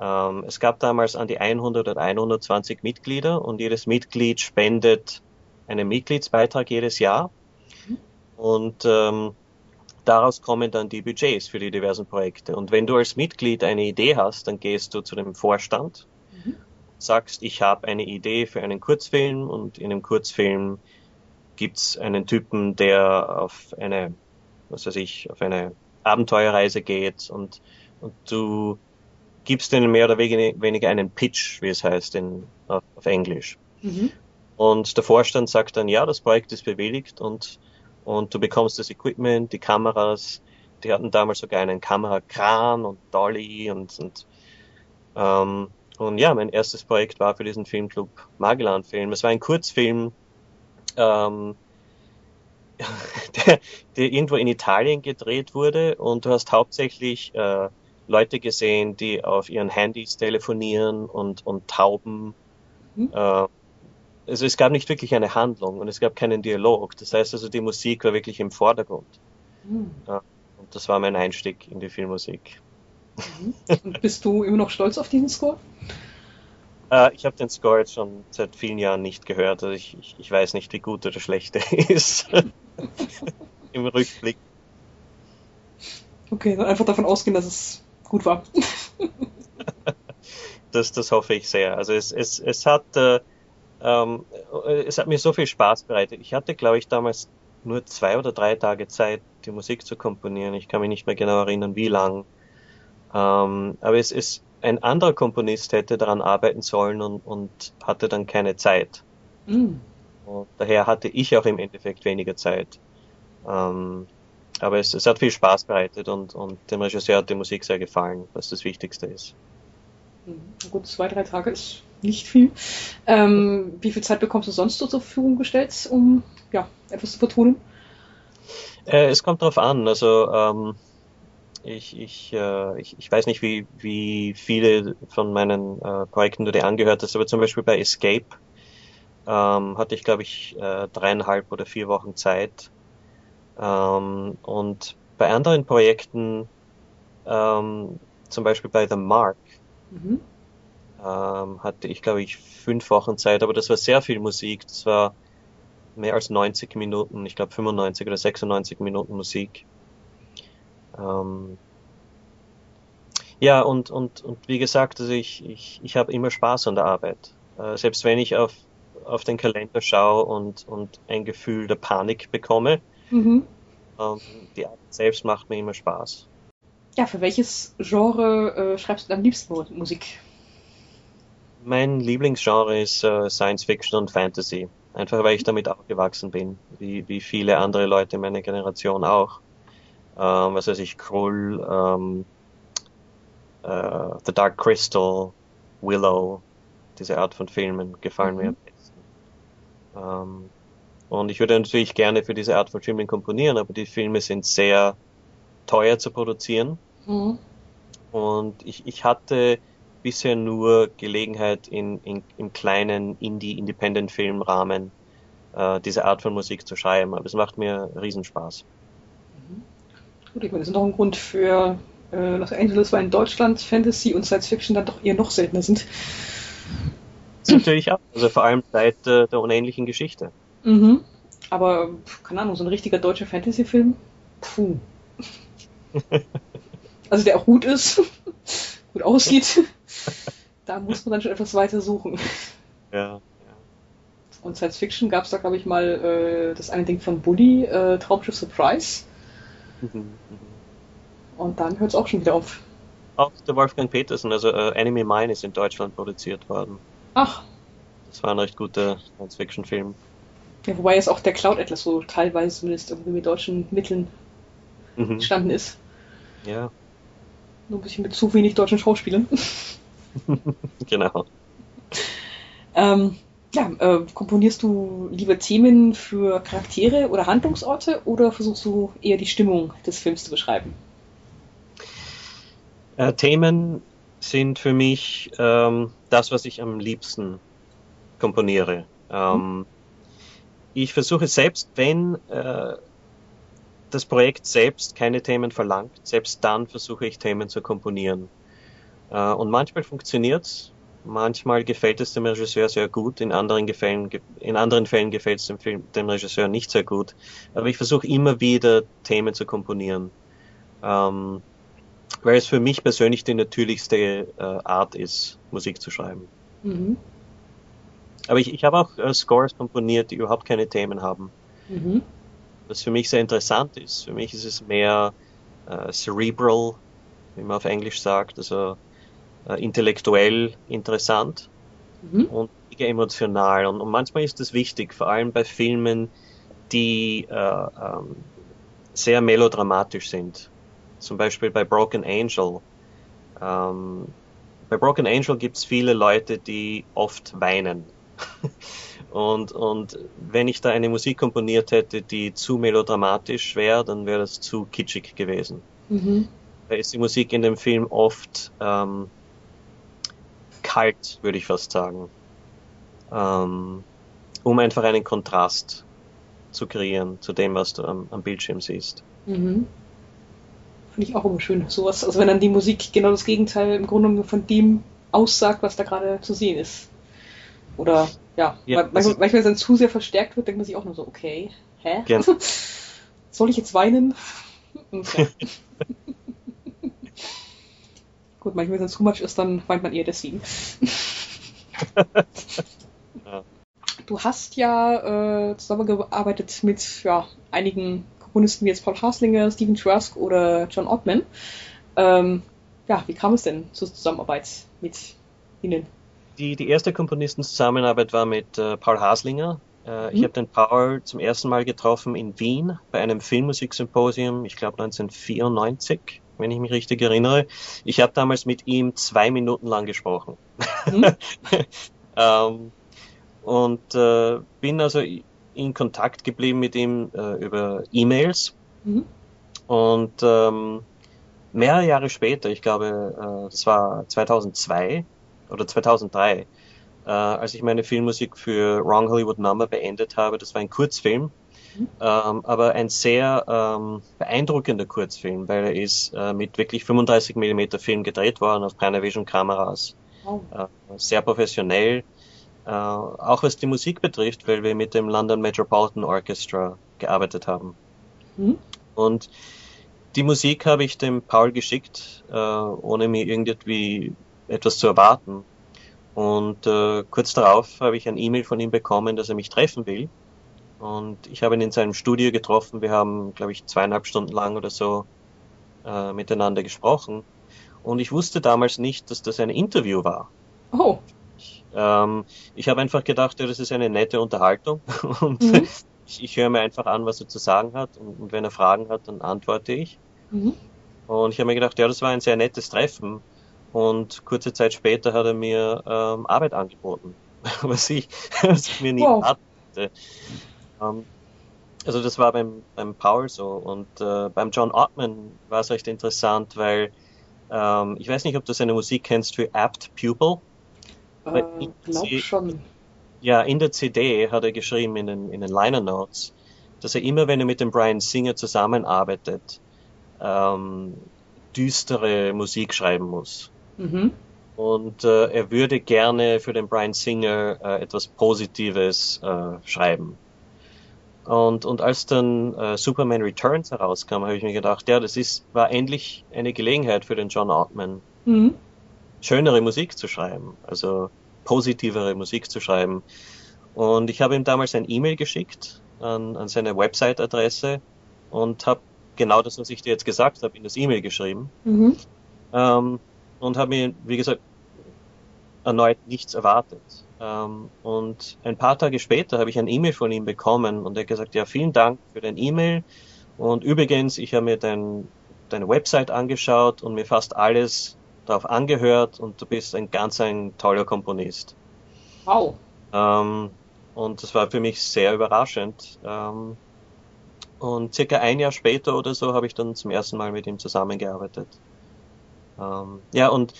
Ähm, es gab damals an die 100 oder 120 Mitglieder und jedes Mitglied spendet einen Mitgliedsbeitrag jedes Jahr. Und ähm, daraus kommen dann die Budgets für die diversen Projekte. Und wenn du als Mitglied eine Idee hast, dann gehst du zu dem Vorstand, mhm. sagst, ich habe eine Idee für einen Kurzfilm und in dem Kurzfilm gibt's einen Typen, der auf eine, was weiß ich, auf eine Abenteuerreise geht und, und du gibst denen mehr oder weniger einen Pitch, wie es heißt in, auf, auf Englisch. Mhm. Und der Vorstand sagt dann, ja, das Projekt ist bewilligt und, und du bekommst das Equipment, die Kameras. Die hatten damals sogar einen Kamerakran und Dolly und, und, ähm, und ja, mein erstes Projekt war für diesen Filmclub Magellan-Film. Es war ein Kurzfilm, ähm, der, der irgendwo in Italien gedreht wurde und du hast hauptsächlich äh, Leute gesehen, die auf ihren Handys telefonieren und, und Tauben. Mhm. Äh, also es gab nicht wirklich eine Handlung und es gab keinen Dialog. Das heißt also, die Musik war wirklich im Vordergrund. Mhm. Ja, und das war mein Einstieg in die Filmmusik. Mhm. Und bist du immer noch stolz auf diesen Score? Äh, ich habe den Score jetzt schon seit vielen Jahren nicht gehört. Also ich, ich, ich weiß nicht, wie gut oder schlecht er ist. Im Rückblick. Okay, dann einfach davon ausgehen, dass es gut war. das, das hoffe ich sehr. Also es, es, es hat äh, ähm, es hat mir so viel Spaß bereitet. Ich hatte, glaube ich, damals nur zwei oder drei Tage Zeit, die Musik zu komponieren. Ich kann mich nicht mehr genau erinnern, wie lang. Ähm, aber es ist ein anderer Komponist hätte daran arbeiten sollen und, und hatte dann keine Zeit. Mm. Und daher hatte ich auch im Endeffekt weniger Zeit. Ähm, aber es, es hat viel Spaß bereitet und, und dem Regisseur hat die Musik sehr gefallen, was das Wichtigste ist. Mhm. Gut, zwei, drei Tage ist nicht viel. Ähm, wie viel Zeit bekommst du sonst so zur Verfügung gestellt, um ja, etwas zu vertonen? Äh, es kommt darauf an. Also ähm, ich, ich, äh, ich, ich weiß nicht, wie, wie viele von meinen äh, Projekten du dir angehört hast, aber zum Beispiel bei Escape ähm, hatte ich, glaube ich, äh, dreieinhalb oder vier Wochen Zeit. Ähm, und bei anderen Projekten, ähm, zum Beispiel bei The Mark, mhm. ähm, hatte ich, glaube ich, fünf Wochen Zeit, aber das war sehr viel Musik. Das war mehr als 90 Minuten, ich glaube 95 oder 96 Minuten Musik. Ähm, ja, und, und, und wie gesagt, also ich, ich, ich habe immer Spaß an der Arbeit. Äh, selbst wenn ich auf, auf den Kalender schaue und, und ein Gefühl der Panik bekomme, mhm. ähm, die Arbeit selbst macht mir immer Spaß. Ja, für welches Genre äh, schreibst du am liebsten Musik? Mein Lieblingsgenre ist äh, Science Fiction und Fantasy. Einfach weil ich damit aufgewachsen bin, wie, wie viele andere Leute in meiner Generation auch ähm, was weiß ich, Krull, ähm, äh, The Dark Crystal, Willow, diese Art von Filmen gefallen mhm. mir am besten. Ähm, und ich würde natürlich gerne für diese Art von Filmen komponieren, aber die Filme sind sehr teuer zu produzieren. Mhm. Und ich, ich hatte bisher nur Gelegenheit in, in, im kleinen Indie-Independent-Filmrahmen äh, diese Art von Musik zu schreiben, aber es macht mir Riesenspaß. Gut, ich meine, das ist noch ein Grund für äh, Los Angeles, weil in Deutschland Fantasy und Science Fiction dann doch eher noch seltener sind. Natürlich auch. Also vor allem seit äh, der unähnlichen Geschichte. Mhm. Aber, keine Ahnung, so ein richtiger deutscher Fantasy-Film? Puh. also der auch gut ist, gut aussieht. da muss man dann schon etwas weiter suchen. Ja. ja. Und Science Fiction gab es da, glaube ich, mal äh, das eine Ding von Bully, äh, Traumschiff Surprise. Mhm. Und dann hört es auch schon wieder auf. Auch der Wolfgang Petersen, also äh, Enemy Mine ist in Deutschland produziert worden. Ach. Das war ein recht guter Science-Fiction-Film. Ja, wobei jetzt auch der Cloud Atlas so teilweise zumindest irgendwie mit deutschen Mitteln mhm. entstanden ist. Ja. Nur ein bisschen mit zu wenig deutschen Schauspielern. genau. Ähm, ja, äh, komponierst du lieber Themen für Charaktere oder Handlungsorte oder versuchst du eher die Stimmung des Films zu beschreiben? Äh, Themen sind für mich ähm, das, was ich am liebsten komponiere. Ähm, ich versuche selbst, wenn äh, das Projekt selbst keine Themen verlangt, selbst dann versuche ich Themen zu komponieren. Äh, und manchmal funktioniert's, manchmal gefällt es dem Regisseur sehr gut, in anderen, Gefällen, in anderen Fällen gefällt es dem, Film, dem Regisseur nicht sehr gut. Aber ich versuche immer wieder Themen zu komponieren, ähm, weil es für mich persönlich die natürlichste äh, Art ist, Musik zu schreiben. Mhm. Aber ich, ich habe auch äh, Scores komponiert, die überhaupt keine Themen haben. Mhm. Was für mich sehr interessant ist. Für mich ist es mehr äh, cerebral, wie man auf Englisch sagt, also äh, intellektuell interessant mhm. und emotional. Und, und, manchmal ist das wichtig, vor allem bei Filmen, die äh, ähm, sehr melodramatisch sind. Zum Beispiel bei Broken Angel. Ähm, bei Broken Angel gibt es viele Leute, die oft weinen. und, und wenn ich da eine Musik komponiert hätte, die zu melodramatisch wäre, dann wäre das zu kitschig gewesen. Mhm. Da ist die Musik in dem Film oft ähm, kalt, würde ich fast sagen. Ähm, um einfach einen Kontrast zu kreieren zu dem, was du am, am Bildschirm siehst. Mhm. Finde ich auch immer schön, sowas. Also wenn dann die Musik genau das Gegenteil im Grunde von dem aussagt, was da gerade zu sehen ist. Oder ja, ja manchmal, manchmal, wenn es dann zu sehr verstärkt wird, denkt man sich auch nur so, okay, hä? Soll ich jetzt weinen? Und, ja. Gut, manchmal, wenn es zu much ist, dann weint man eher deswegen. ja. Du hast ja äh, zusammengearbeitet mit ja, einigen Komponisten wie jetzt Paul Haslinger, Stephen Trask oder John Ottman. Ähm, ja, wie kam es denn zur Zusammenarbeit mit Ihnen? Die, die erste Komponistenzusammenarbeit war mit äh, Paul Haslinger. Äh, mhm. Ich habe den Paul zum ersten Mal getroffen in Wien bei einem Filmmusiksymposium, ich glaube 1994, wenn ich mich richtig erinnere. Ich habe damals mit ihm zwei Minuten lang gesprochen. Mhm. ähm, und äh, bin also in Kontakt geblieben mit ihm äh, über E-Mails. Mhm. Und ähm, mehrere Jahre später, ich glaube, äh, das war 2002, oder 2003, äh, als ich meine Filmmusik für Wrong Hollywood Number beendet habe. Das war ein Kurzfilm, mhm. ähm, aber ein sehr ähm, beeindruckender Kurzfilm, weil er ist äh, mit wirklich 35 mm Film gedreht worden auf Panavision Kameras. Oh. Äh, sehr professionell, äh, auch was die Musik betrifft, weil wir mit dem London Metropolitan Orchestra gearbeitet haben. Mhm. Und die Musik habe ich dem Paul geschickt, äh, ohne mir irgendwie etwas zu erwarten. Und äh, kurz darauf habe ich ein E-Mail von ihm bekommen, dass er mich treffen will. Und ich habe ihn in seinem Studio getroffen. Wir haben, glaube ich, zweieinhalb Stunden lang oder so äh, miteinander gesprochen. Und ich wusste damals nicht, dass das ein Interview war. Oh. Ich, ähm, ich habe einfach gedacht, ja, das ist eine nette Unterhaltung. Und mhm. ich, ich höre mir einfach an, was er zu sagen hat. Und, und wenn er Fragen hat, dann antworte ich. Mhm. Und ich habe mir gedacht, ja, das war ein sehr nettes Treffen. Und kurze Zeit später hat er mir ähm, Arbeit angeboten, was ich, was ich mir nie wow. hatte. Ähm, also das war beim, beim Paul so. Und äh, beim John Ottman war es recht interessant, weil ähm, ich weiß nicht, ob du seine Musik kennst für Apt Pupil. Äh, glaub schon. Ja, in der CD hat er geschrieben in den, in den Liner Notes, dass er immer, wenn er mit dem Brian Singer zusammenarbeitet, ähm, düstere Musik schreiben muss. Mhm. Und äh, er würde gerne für den Brian Singer äh, etwas Positives äh, schreiben. Und, und als dann äh, Superman Returns herauskam, habe ich mir gedacht, ja, das ist, war endlich eine Gelegenheit für den John Ottman, mhm. schönere Musik zu schreiben, also positivere Musik zu schreiben. Und ich habe ihm damals ein E-Mail geschickt an, an seine Website-Adresse und habe genau das, was ich dir jetzt gesagt habe, in das E-Mail geschrieben. Mhm. Ähm, und habe mir, wie gesagt, erneut nichts erwartet. Ähm, und ein paar Tage später habe ich ein E-Mail von ihm bekommen und er hat gesagt, ja, vielen Dank für dein E-Mail. Und übrigens, ich habe mir dein, deine Website angeschaut und mir fast alles darauf angehört und du bist ein ganz ein toller Komponist. Wow. Ähm, und das war für mich sehr überraschend. Ähm, und circa ein Jahr später oder so habe ich dann zum ersten Mal mit ihm zusammengearbeitet. Ähm, ja, und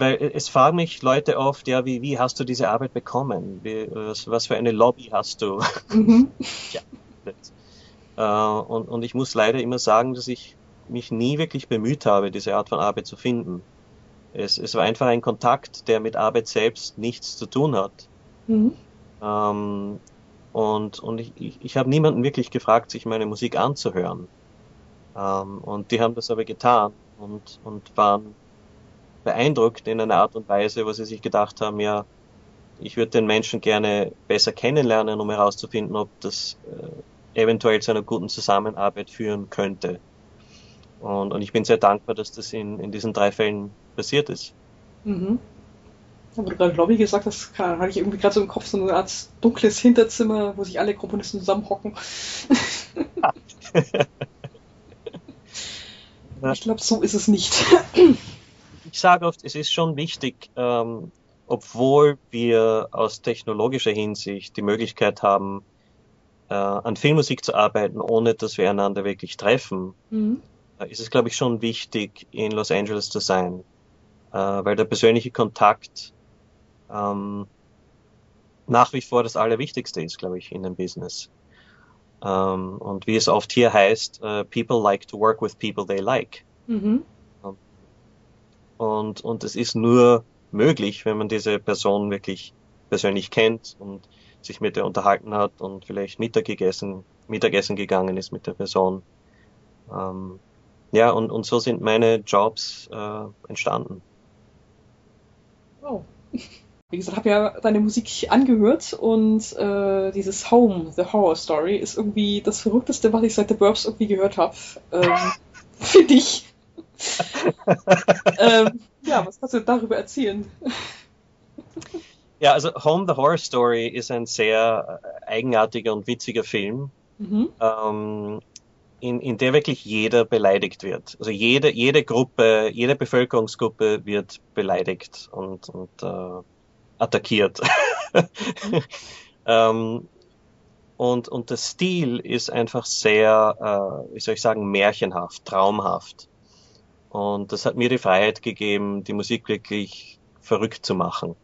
weil es fragen mich Leute oft, ja, wie, wie hast du diese Arbeit bekommen? Wie, was, was für eine Lobby hast du? Mhm. ja, äh, und, und ich muss leider immer sagen, dass ich mich nie wirklich bemüht habe, diese Art von Arbeit zu finden. Es, es war einfach ein Kontakt, der mit Arbeit selbst nichts zu tun hat. Mhm. Ähm, und und ich, ich, ich habe niemanden wirklich gefragt, sich meine Musik anzuhören. Ähm, und die haben das aber getan und, und waren beeindruckt in einer Art und Weise, wo sie sich gedacht haben, ja, ich würde den Menschen gerne besser kennenlernen, um herauszufinden, ob das äh, eventuell zu einer guten Zusammenarbeit führen könnte. Und, und ich bin sehr dankbar, dass das in, in diesen drei Fällen passiert ist. Mhm. Aber du gerade Lobby gesagt hast, hatte ich irgendwie gerade so im Kopf so eine Art dunkles Hinterzimmer, wo sich alle Komponisten zusammenhocken. ich glaube, so ist es nicht. ich sage oft, es ist schon wichtig, ähm, obwohl wir aus technologischer Hinsicht die Möglichkeit haben, äh, an Filmmusik zu arbeiten, ohne dass wir einander wirklich treffen, mhm. äh, ist es, glaube ich, schon wichtig, in Los Angeles zu sein, äh, weil der persönliche Kontakt ähm, nach wie vor das Allerwichtigste ist, glaube ich, in dem Business. Ähm, und wie es oft hier heißt, uh, people like to work with people they like. Mhm. Und, und es ist nur möglich, wenn man diese Person wirklich persönlich kennt und sich mit ihr unterhalten hat und vielleicht Mittagessen, Mittagessen gegangen ist mit der Person. Ähm, ja, und, und so sind meine Jobs äh, entstanden. Oh. Wie gesagt, habe ja deine Musik angehört und äh, dieses Home, The Horror Story, ist irgendwie das Verrückteste, was ich seit The Burbs irgendwie gehört habe. Ähm, Finde ich. Ähm, ja, was kannst du darüber erzählen? ja, also Home the Horror Story ist ein sehr äh, eigenartiger und witziger Film, mhm. ähm, in, in der wirklich jeder beleidigt wird. Also jede, jede Gruppe, jede Bevölkerungsgruppe wird beleidigt und, und äh, attackiert. mhm. ähm, und, und der Stil ist einfach sehr, äh, wie soll ich sagen, märchenhaft, traumhaft. Und das hat mir die Freiheit gegeben, die Musik wirklich verrückt zu machen.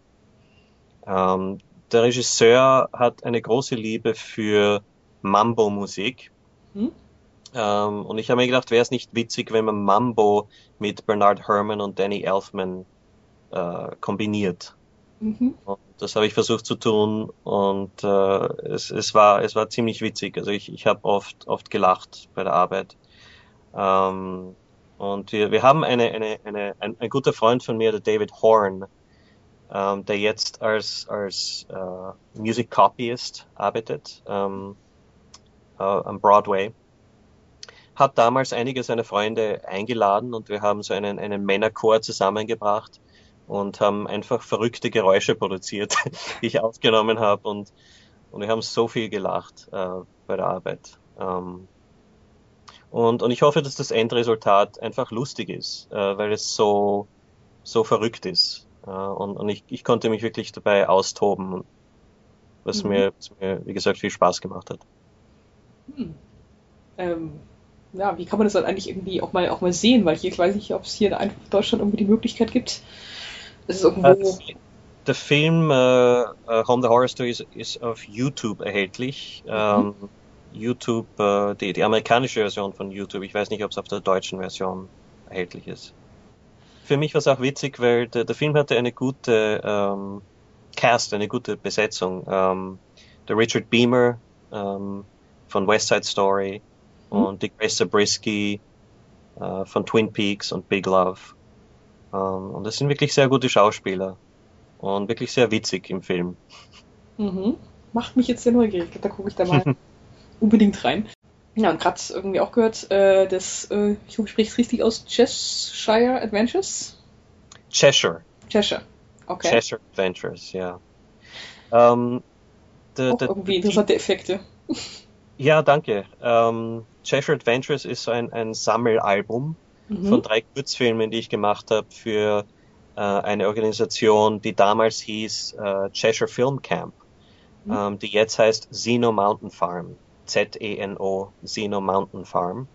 Ähm, der Regisseur hat eine große Liebe für Mambo-Musik. Hm? Ähm, und ich habe mir gedacht, wäre es nicht witzig, wenn man Mambo mit Bernard Herrmann und Danny Elfman äh, kombiniert. Mhm. Und das habe ich versucht zu tun und äh, es, es, war, es war ziemlich witzig. Also ich, ich habe oft, oft gelacht bei der Arbeit. Ähm, und wir, wir haben eine, eine, eine, ein, ein guter Freund von mir, der David Horn, ähm, der jetzt als, als äh, Music Copyist arbeitet ähm, äh, am Broadway, hat damals einige seiner Freunde eingeladen und wir haben so einen, einen Männerchor zusammengebracht und haben einfach verrückte Geräusche produziert, die ich aufgenommen habe und, und wir haben so viel gelacht äh, bei der Arbeit. Ähm, und, und ich hoffe, dass das Endresultat einfach lustig ist, äh, weil es so, so verrückt ist. Äh, und und ich, ich konnte mich wirklich dabei austoben, was, mhm. mir, was mir, wie gesagt, viel Spaß gemacht hat. Hm. Ähm, ja, wie kann man das dann eigentlich irgendwie auch mal, auch mal sehen? Weil hier, ich weiß nicht, ob es hier in Deutschland irgendwie die Möglichkeit gibt. Es ist irgendwo. Also, der Film äh, Home the Horror Story ist, ist auf YouTube erhältlich. Mhm. Ähm, YouTube, äh, die, die amerikanische Version von YouTube. Ich weiß nicht, ob es auf der deutschen Version erhältlich ist. Für mich war es auch witzig, weil der, der Film hatte eine gute ähm, Cast, eine gute Besetzung. Ähm, der Richard Beamer ähm, von West Side Story mhm. und die Grace Zabriskie äh, von Twin Peaks und Big Love. Ähm, und das sind wirklich sehr gute Schauspieler und wirklich sehr witzig im Film. Mhm. Macht mich jetzt sehr neugierig. Da gucke ich da mal unbedingt rein. Ja, und gerade irgendwie auch gehört, äh, das, äh, ich hoffe, ich spreche es richtig aus, Cheshire Adventures? Cheshire. Cheshire, okay. Cheshire Adventures, ja. Ähm, de, auch de, irgendwie interessante Effekte. Ja, danke. Ähm, Cheshire Adventures ist so ein, ein Sammelalbum mhm. von drei Kurzfilmen, die ich gemacht habe für äh, eine Organisation, die damals hieß äh, Cheshire Film Camp, mhm. ähm, die jetzt heißt Zeno Mountain Farm. Z-E-N-O, Zeno Mountain Farm.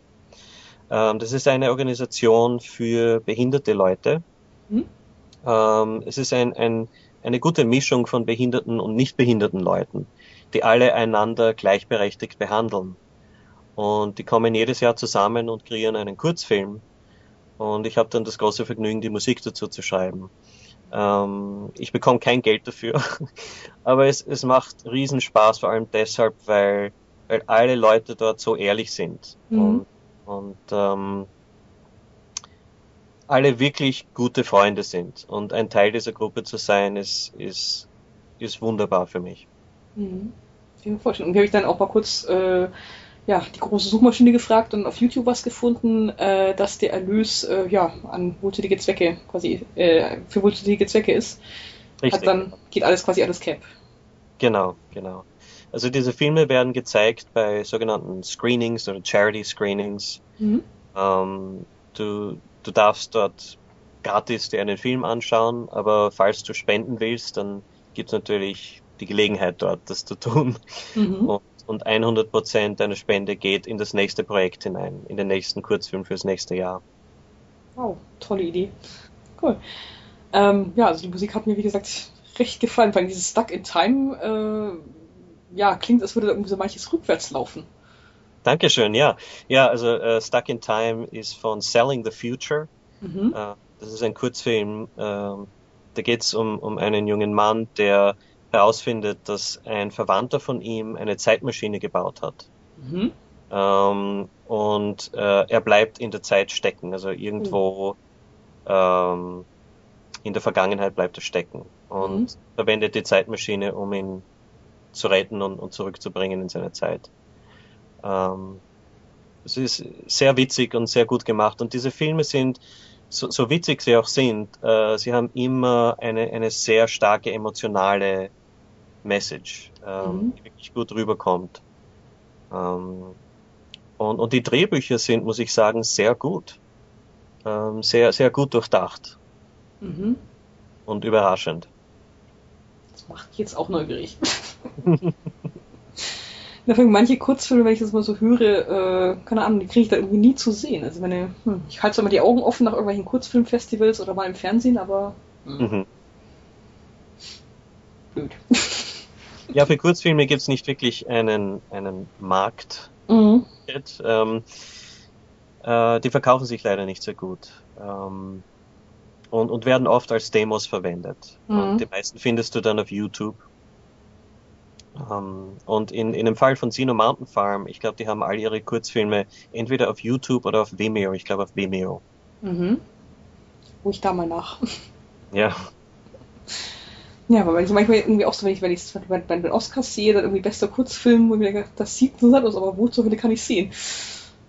Ähm, das ist eine Organisation für behinderte Leute, mhm. Ähm, es ist ein, ein, eine gute Mischung von behinderten und nicht behinderten Leuten, die alle einander gleichberechtigt behandeln. Und die kommen jedes Jahr zusammen und kreieren einen Kurzfilm. Und ich habe dann das große Vergnügen, die Musik dazu zu schreiben. Ähm, ich bekomme kein Geld dafür, aber es, es macht riesen Spaß, vor allem deshalb, weil, weil alle Leute dort so ehrlich sind mhm. und, und ähm, alle wirklich gute Freunde sind. Und ein Teil dieser Gruppe zu sein, ist, ist, ist wunderbar für mich. Mhm. Ich kann mir vorstellen. Und habe ich dann auch mal kurz äh, ja, die große Suchmaschine gefragt und auf YouTube was gefunden, äh, dass der Erlös äh, ja, an wohltätige Zwecke quasi äh, für wohltätige Zwecke ist. Richtig. Hat dann geht alles quasi alles Cap. Genau, genau. Also diese Filme werden gezeigt bei sogenannten Screenings oder Charity Screenings. Mhm. Ähm, du, du darfst dort gratis dir einen Film anschauen, aber falls du spenden willst, dann gibt es natürlich die Gelegenheit dort, das zu tun. Mhm. Und und 100 Prozent deiner Spende geht in das nächste Projekt hinein, in den nächsten Kurzfilm fürs nächste Jahr. Wow, tolle Idee. Cool. Ähm, ja, also die Musik hat mir, wie gesagt, recht gefallen. Vor allem dieses Stuck in Time, äh, ja, klingt, als würde da irgendwie so manches rückwärts laufen. Dankeschön, ja. Ja, also uh, Stuck in Time ist von Selling the Future. Mhm. Uh, das ist ein Kurzfilm, uh, da geht es um, um einen jungen Mann, der herausfindet, dass ein Verwandter von ihm eine Zeitmaschine gebaut hat. Mhm. Ähm, und äh, er bleibt in der Zeit stecken, also irgendwo mhm. ähm, in der Vergangenheit bleibt er stecken und mhm. verwendet die Zeitmaschine, um ihn zu retten und, und zurückzubringen in seine Zeit. Ähm, es ist sehr witzig und sehr gut gemacht und diese Filme sind so, so witzig sie auch sind, äh, sie haben immer eine, eine sehr starke emotionale Message, ähm, mhm. die wirklich gut rüberkommt. Ähm, und, und die Drehbücher sind, muss ich sagen, sehr gut. Ähm, sehr, sehr gut durchdacht. Mhm. Und überraschend. Macht jetzt auch neugierig. manche Kurzfilme, wenn ich das mal so höre, äh, keine Ahnung, die kriege ich da irgendwie nie zu sehen. Also meine, hm, ich halte zwar immer die Augen offen nach irgendwelchen Kurzfilmfestivals oder mal im Fernsehen, aber hm. mhm. blöd. Ja, für Kurzfilme gibt es nicht wirklich einen, einen Markt. Mhm. Ähm, äh, die verkaufen sich leider nicht sehr gut. Ähm, und, und werden oft als Demos verwendet. Mhm. Und die meisten findest du dann auf YouTube. Ähm, und in, in dem Fall von Sino Mountain Farm, ich glaube, die haben all ihre Kurzfilme entweder auf YouTube oder auf Vimeo. Ich glaube auf Vimeo. Mhm. Ruhig ich da mal nach. Ja. Ja, aber ich manchmal irgendwie auch so, wenn ich, wenn ich bei den Oscars sehe, dann irgendwie bester Kurzfilm, wo ich mir denke, das sieht so aus, aber wo zur Hölle kann ich sehen?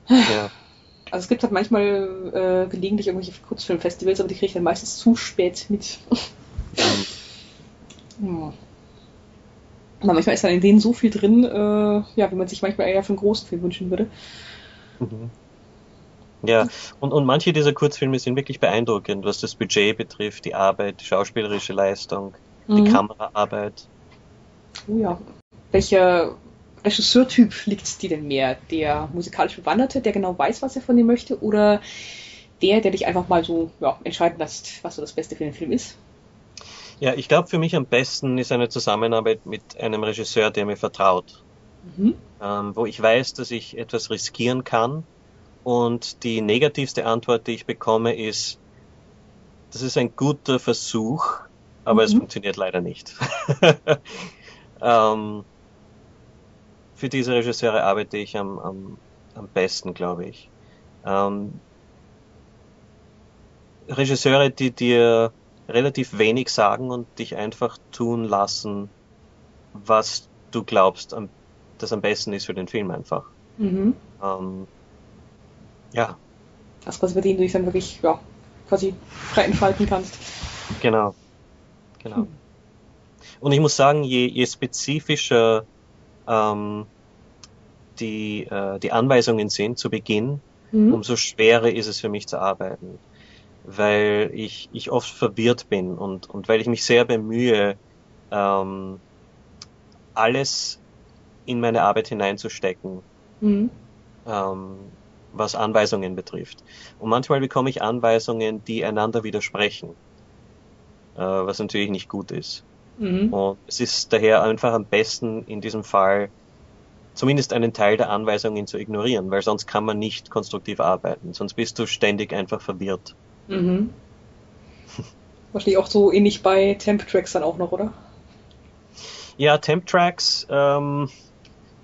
Ja. Also es gibt halt manchmal äh, gelegentlich irgendwelche Kurzfilmfestivals, aber die kriege ich dann meistens zu spät mit. ja. Aber manchmal ist dann in denen so viel drin, äh, ja, wie man sich manchmal eher für einen großen Film wünschen würde. Mhm. Ja, und, und manche dieser Kurzfilme sind wirklich beeindruckend, was das Budget betrifft, die Arbeit, die schauspielerische Leistung die mhm. Kameraarbeit. Oh ja. Welcher Regisseurtyp liegt dir denn mehr? Der musikalisch Bewanderte, der genau weiß, was er von dir möchte, oder der, der dich einfach mal so ja, entscheiden lässt, was so das Beste für den Film ist? Ja, ich glaube, für mich am besten ist eine Zusammenarbeit mit einem Regisseur, der mir vertraut. Mhm. Ähm, wo ich weiß, dass ich etwas riskieren kann. Und die negativste Antwort, die ich bekomme, ist, das ist ein guter Versuch, aber mhm. es funktioniert leider nicht. ähm, für diese Regisseure arbeite ich am, am, am besten, glaube ich. Ähm, Regisseure, die dir relativ wenig sagen und dich einfach tun lassen, was du glaubst, das am besten ist für den Film einfach. Mhm. Ähm, ja. Das quasi bei denen du dich dann wirklich ja, quasi frei entfalten kannst. Genau. Genau. Hm. Und ich muss sagen, je, je spezifischer ähm, die, äh, die Anweisungen sind zu Beginn, mhm. umso schwerer ist es für mich zu arbeiten. Weil ich, ich oft verwirrt bin und, und weil ich mich sehr bemühe, ähm, alles in meine Arbeit hineinzustecken, mhm. ähm, was Anweisungen betrifft. Und manchmal bekomme ich Anweisungen, die einander widersprechen. äh, was natürlich nicht gut ist. Mhm. Und es ist daher einfach am besten in diesem Fall zumindest einen Teil der Anweisungen zu ignorieren, weil sonst kann man nicht konstruktiv arbeiten, sonst bist du ständig einfach verwirrt. Mhm. Wahrscheinlich auch so ähnlich bei Temp-Tracks dann auch noch, oder? Ja, Temp-Tracks, ähm,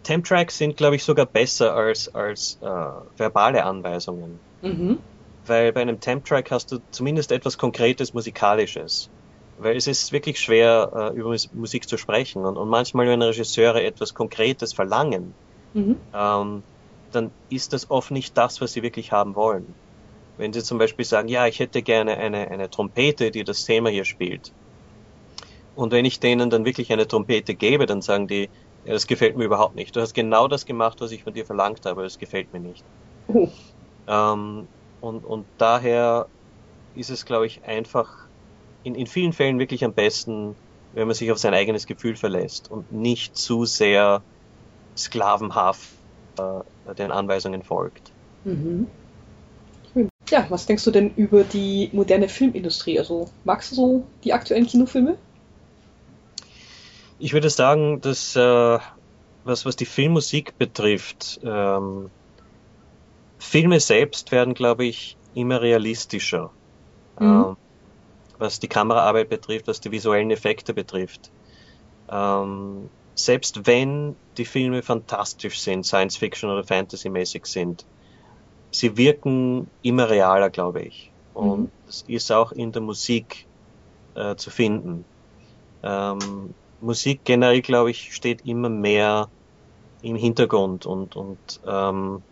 Temp-Tracks sind, glaube ich, sogar besser als, als äh, verbale Anweisungen. Mhm. Weil bei einem Temp-Track hast du zumindest etwas Konkretes Musikalisches. Weil es ist wirklich schwer, äh, über Musik zu sprechen. Und, und manchmal, wenn Regisseure etwas Konkretes verlangen, mhm. ähm, dann ist das oft nicht das, was sie wirklich haben wollen. Wenn sie zum Beispiel sagen, ja, ich hätte gerne eine, eine Trompete, die das Thema hier spielt. Und wenn ich denen dann wirklich eine Trompete gebe, dann sagen die, ja, das gefällt mir überhaupt nicht. Du hast genau das gemacht, was ich von dir verlangt habe, das gefällt mir nicht. Oh. Ähm, und, und daher ist es, glaube ich, einfach in, in vielen Fällen wirklich am besten, wenn man sich auf sein eigenes Gefühl verlässt und nicht zu sehr sklavenhaft äh, den Anweisungen folgt. Mhm. Ja, was denkst du denn über die moderne Filmindustrie? Also magst du so die aktuellen Kinofilme? Ich würde sagen, dass äh, was, was die Filmmusik betrifft, ähm, Filme selbst werden, glaube ich, immer realistischer. Mhm. Ähm, was die Kameraarbeit betrifft, was die visuellen Effekte betrifft. Ähm, selbst wenn die Filme fantastisch sind, Science Fiction oder Fantasy-mäßig sind, sie wirken immer realer, glaube ich. Und mhm. das ist auch in der Musik äh, zu finden. Ähm, Musik generell, glaube ich, steht immer mehr im Hintergrund und, und ähm,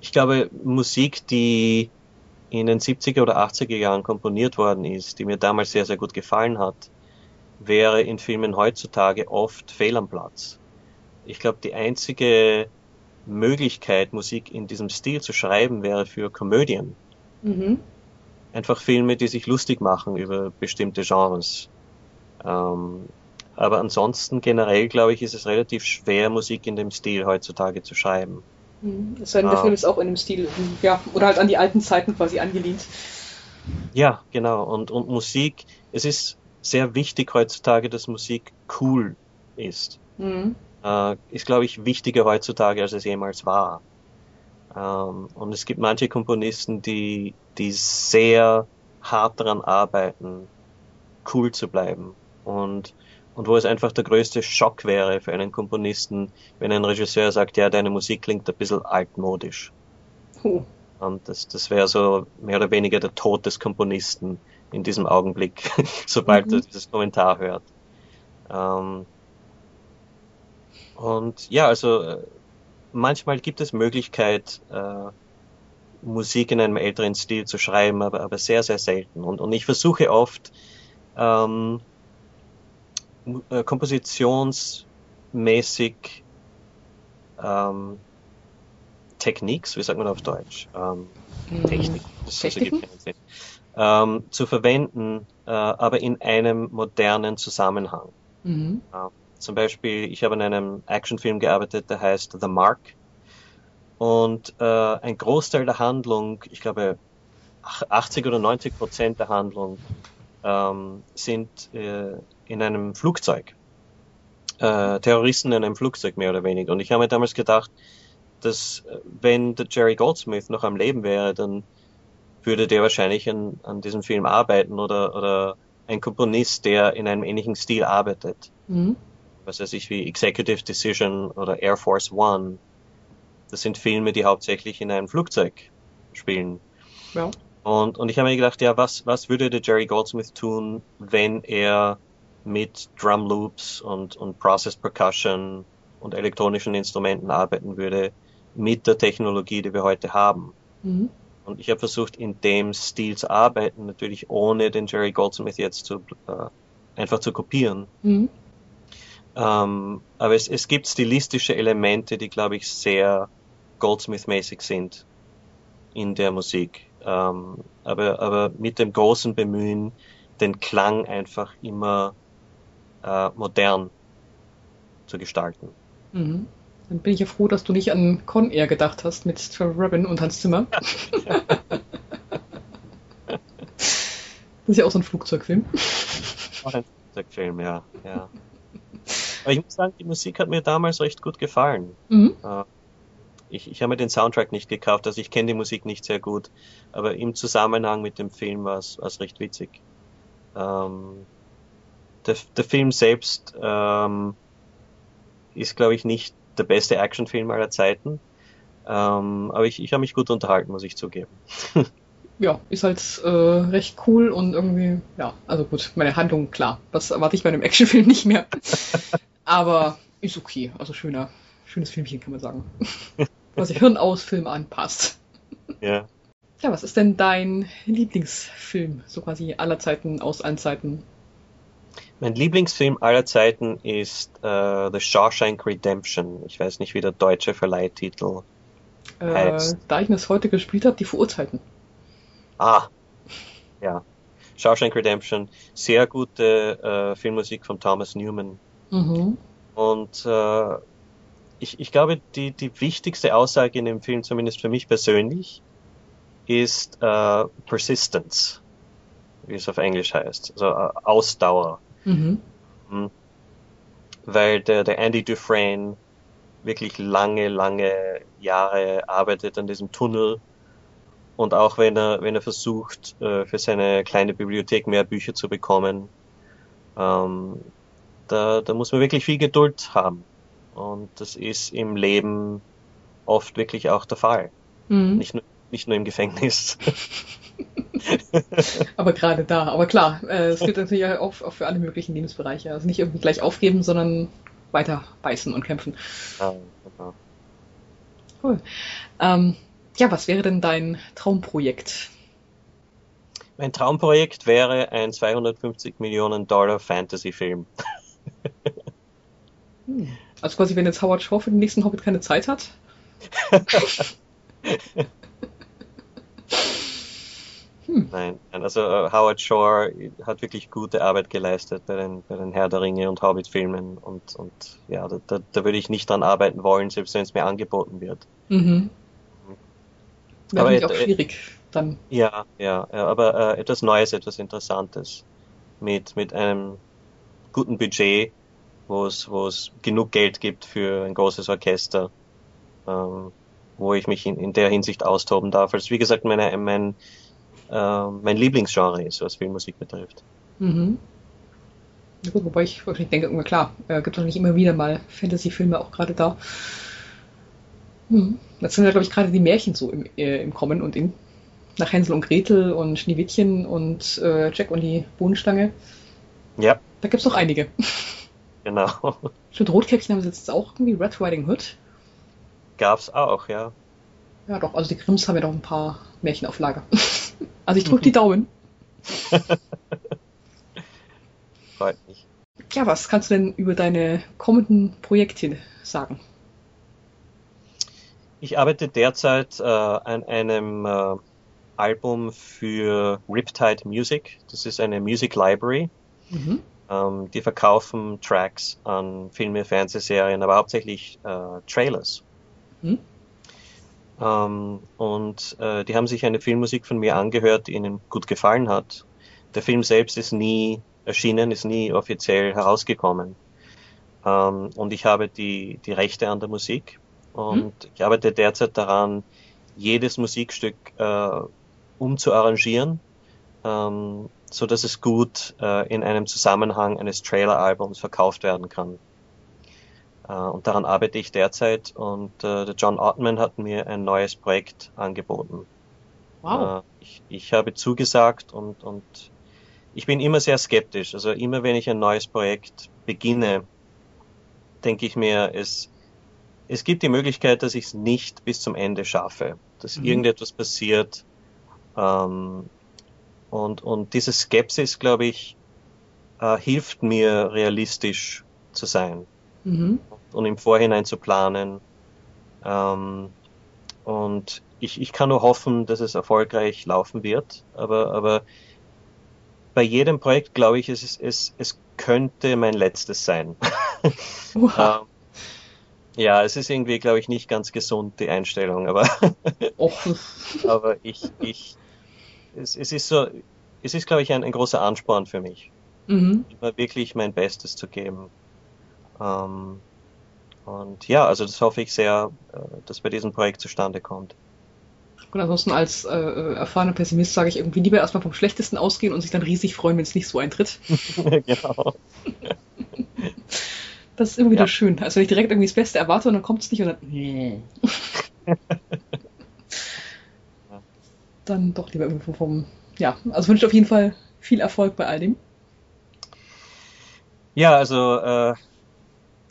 ich glaube, Musik, die in den 70er oder 80er Jahren komponiert worden ist, die mir damals sehr, sehr gut gefallen hat, wäre in Filmen heutzutage oft fehl am Platz. Ich glaube, die einzige Möglichkeit, Musik in diesem Stil zu schreiben, wäre für Komödien. Mhm. Einfach Filme, die sich lustig machen über bestimmte Genres. Ähm, aber ansonsten generell, glaube ich, ist es relativ schwer, Musik in dem Stil heutzutage zu schreiben. Es sei denn, der ah. Film ist auch in dem Stil, ja, oder halt an die alten Zeiten quasi angelehnt. Ja, genau. Und, und Musik, es ist sehr wichtig heutzutage, dass Musik cool ist. Mhm. Äh, ist, glaube ich, wichtiger heutzutage, als es jemals war. Ähm, und es gibt manche Komponisten, die, die sehr hart daran arbeiten, cool zu bleiben und, und wo es einfach der größte Schock wäre für einen Komponisten, wenn ein Regisseur sagt, ja, deine Musik klingt ein bisschen altmodisch. Huh. Und das, das wäre so mehr oder weniger der Tod des Komponisten in diesem Augenblick, sobald mhm. er dieses Kommentar hört. Ähm, und ja, also äh, manchmal gibt es Möglichkeit, äh, Musik in einem älteren Stil zu schreiben, aber, aber sehr, sehr selten. Und, und ich versuche oft, ähm, äh, kompositionsmäßig ähm, Techniques, wie sagt man auf Deutsch? Ähm, hm, Technik, das keinen Sinn. Ähm, zu verwenden, äh, aber in einem modernen Zusammenhang. Mhm. Äh, zum Beispiel, ich habe in einem Actionfilm gearbeitet, der heißt The Mark. Und äh, ein Großteil der Handlung, ich glaube 80 oder 90 Prozent der Handlung, ähm, sind äh, in einem Flugzeug. Äh, Terroristen in einem Flugzeug mehr oder weniger. Und ich habe mir damals gedacht, dass äh, wenn der Jerry Goldsmith noch am Leben wäre, dann würde der wahrscheinlich an, an diesem Film arbeiten oder, oder ein Komponist, der in einem ähnlichen Stil arbeitet. Mhm. Was weiß ich, wie Executive Decision oder Air Force One. Das sind Filme, die hauptsächlich in einem Flugzeug spielen. Ja. Und, und ich habe mir gedacht, ja, was, was würde der Jerry Goldsmith tun, wenn er mit Drum Loops und, und Process Percussion und elektronischen Instrumenten arbeiten würde, mit der Technologie, die wir heute haben. Mhm. Und ich habe versucht, in dem Stil zu arbeiten, natürlich ohne den Jerry Goldsmith jetzt zu, äh, einfach zu kopieren. Mhm. Ähm, aber es, es gibt stilistische Elemente, die, glaube ich, sehr Goldsmith-mäßig sind in der Musik. Ähm, aber, aber mit dem großen Bemühen, den Klang einfach immer äh, modern zu gestalten. Mhm. Dann bin ich ja froh, dass du nicht an Con Air gedacht hast mit Trevor Rabin und Hans Zimmer. ist ja auch so ein Flugzeugfilm. Auch ein Flugzeugfilm, ja, ja. Aber ich muss sagen, die Musik hat mir damals recht gut gefallen. Mhm. Äh, ich, ich habe mir den Soundtrack nicht gekauft, also ich kenne die Musik nicht sehr gut, aber im Zusammenhang mit dem Film war es recht witzig. Ähm, der, der Film selbst ähm, ist, glaube ich, nicht der beste Actionfilm aller Zeiten. Ähm, aber ich, ich habe mich gut unterhalten, muss ich zugeben. ja, ist halt äh, recht cool und irgendwie, ja, also gut, meine Handlung, klar, das erwarte ich bei einem Actionfilm nicht mehr. aber ist okay, also schöner, schönes Filmchen kann man sagen. Was sich Hirn aus Film anpasst. Ja. Ja, was ist denn dein Lieblingsfilm, so quasi aller Zeiten, aus allen Zeiten? Mein Lieblingsfilm aller Zeiten ist uh, The Shawshank Redemption. Ich weiß nicht, wie der deutsche Verleihtitel äh, heißt. Da ich das heute gespielt habe, die Verurteilten. Ah, ja. Shawshank Redemption. Sehr gute uh, Filmmusik von Thomas Newman. Mhm. Und uh, ich, ich glaube, die, die wichtigste Aussage in dem Film, zumindest für mich persönlich, ist Persistence, wie es auf Englisch heißt. Also Ausdauer. Mhm. Hm. Weil der, der Andy Dufresne wirklich lange, lange Jahre arbeitet an diesem Tunnel. Und auch wenn er, wenn er versucht, äh, für seine kleine Bibliothek mehr Bücher zu bekommen, ähm, da, da muss man wirklich viel Geduld haben. Und das ist im Leben oft wirklich auch der Fall. Mhm. Nicht, nur, nicht nur im Gefängnis. aber gerade da. Aber klar, äh, es gilt natürlich auch, auch, für alle möglichen Lebensbereiche. Also nicht irgendwie gleich aufgeben, sondern weiter beißen und kämpfen. Ja, genau. Cool. Ähm, ja, was wäre denn dein Traumprojekt? Mein Traumprojekt wäre ein 250 Millionen Dollar Fantasy-Film. hm. Also quasi, wenn jetzt Howard Shaw für den nächsten Hobbit keine Zeit hat. Hm. Nein, also äh, Howard Shore hat wirklich gute Arbeit geleistet bei den, bei den Herr der Ringe und Hobbit-Filmen und, und ja, da, da, da würde ich nicht dran arbeiten wollen, selbst wenn es mir angeboten wird. Mhm. Wäre aber auch schwierig dann. Ja, ja, ja aber äh, etwas Neues, etwas Interessantes mit, mit einem guten Budget, wo es, wo es genug Geld gibt für ein großes Orchester, ähm, wo ich mich in, in der Hinsicht austoben darf. Also wie gesagt, meine, mein äh, mein Lieblingsgenre ist, was Filmmusik betrifft. Mhm. Ja, gut, wobei ich wirklich denke, klar, äh, gibt es nicht immer wieder mal Fantasy-Filme auch gerade da. Hm. Jetzt sind ja, glaube ich, gerade die Märchen so im, äh, im Kommen und in. Nach Hänsel und Gretel und Schneewittchen und äh, Jack und die Bohnenstange. Ja. Da gibt es noch einige. Genau. Stimmt, Rotkäppchen haben sie jetzt auch irgendwie Red Riding Hood. Gab's auch, ja. Ja, doch, also die Grimms haben ja noch ein paar Märchen auf Lager. Also ich drücke die Daumen. Freut mich. Ja, was kannst du denn über deine kommenden Projekte sagen? Ich arbeite derzeit äh, an einem äh, Album für Riptide Music. Das ist eine Music Library. Mhm. Ähm, die verkaufen Tracks an Filme, Fernsehserien, aber hauptsächlich äh, Trailers. Mhm. Ähm, und äh, die haben sich eine Filmmusik von mir angehört, die ihnen gut gefallen hat. Der Film selbst ist nie erschienen, ist nie offiziell herausgekommen. Ähm, und ich habe die, die Rechte an der Musik. Und hm. ich arbeite derzeit daran, jedes Musikstück äh, umzuarrangieren, ähm, so dass es gut äh, in einem Zusammenhang eines Trailer-Albums verkauft werden kann. Äh, und daran arbeite ich derzeit und äh, der John Ottman hat mir ein neues Projekt angeboten. Wow. Äh, ich, ich habe zugesagt und, und ich bin immer sehr skeptisch. Also immer wenn ich ein neues Projekt beginne, denke ich mir, es, es gibt die Möglichkeit, dass ich es nicht bis zum Ende schaffe, dass mhm. irgendetwas passiert. Ähm, und, und diese Skepsis, glaube ich, äh, hilft mir realistisch zu sein mhm. und im Vorhinein zu planen. Ähm, und ich, ich kann nur hoffen, dass es erfolgreich laufen wird. Aber, aber bei jedem Projekt glaube ich, es, es, es könnte mein letztes sein. ähm, ja, es ist irgendwie, glaube ich, nicht ganz gesund, die Einstellung, aber, aber ich, ich, es, es ist so, es ist, glaube ich, ein, ein großer Ansporn für mich, Mhm. immer wirklich mein Bestes zu geben. Ähm, und ja, also das hoffe ich sehr, äh, dass bei diesem Projekt zustande kommt. Und ansonsten als äh, äh, erfahrener Pessimist sage ich irgendwie lieber erstmal vom Schlechtesten ausgehen und sich dann riesig freuen, wenn es nicht so eintritt. genau. Das ist immer wieder Ja. schön. Also wenn ich direkt irgendwie das Beste erwarte und dann kommt es nicht und dann. Nee. dann doch lieber irgendwo vom. Ja, also wünsche auf jeden Fall viel Erfolg bei all dem. Ja, also äh,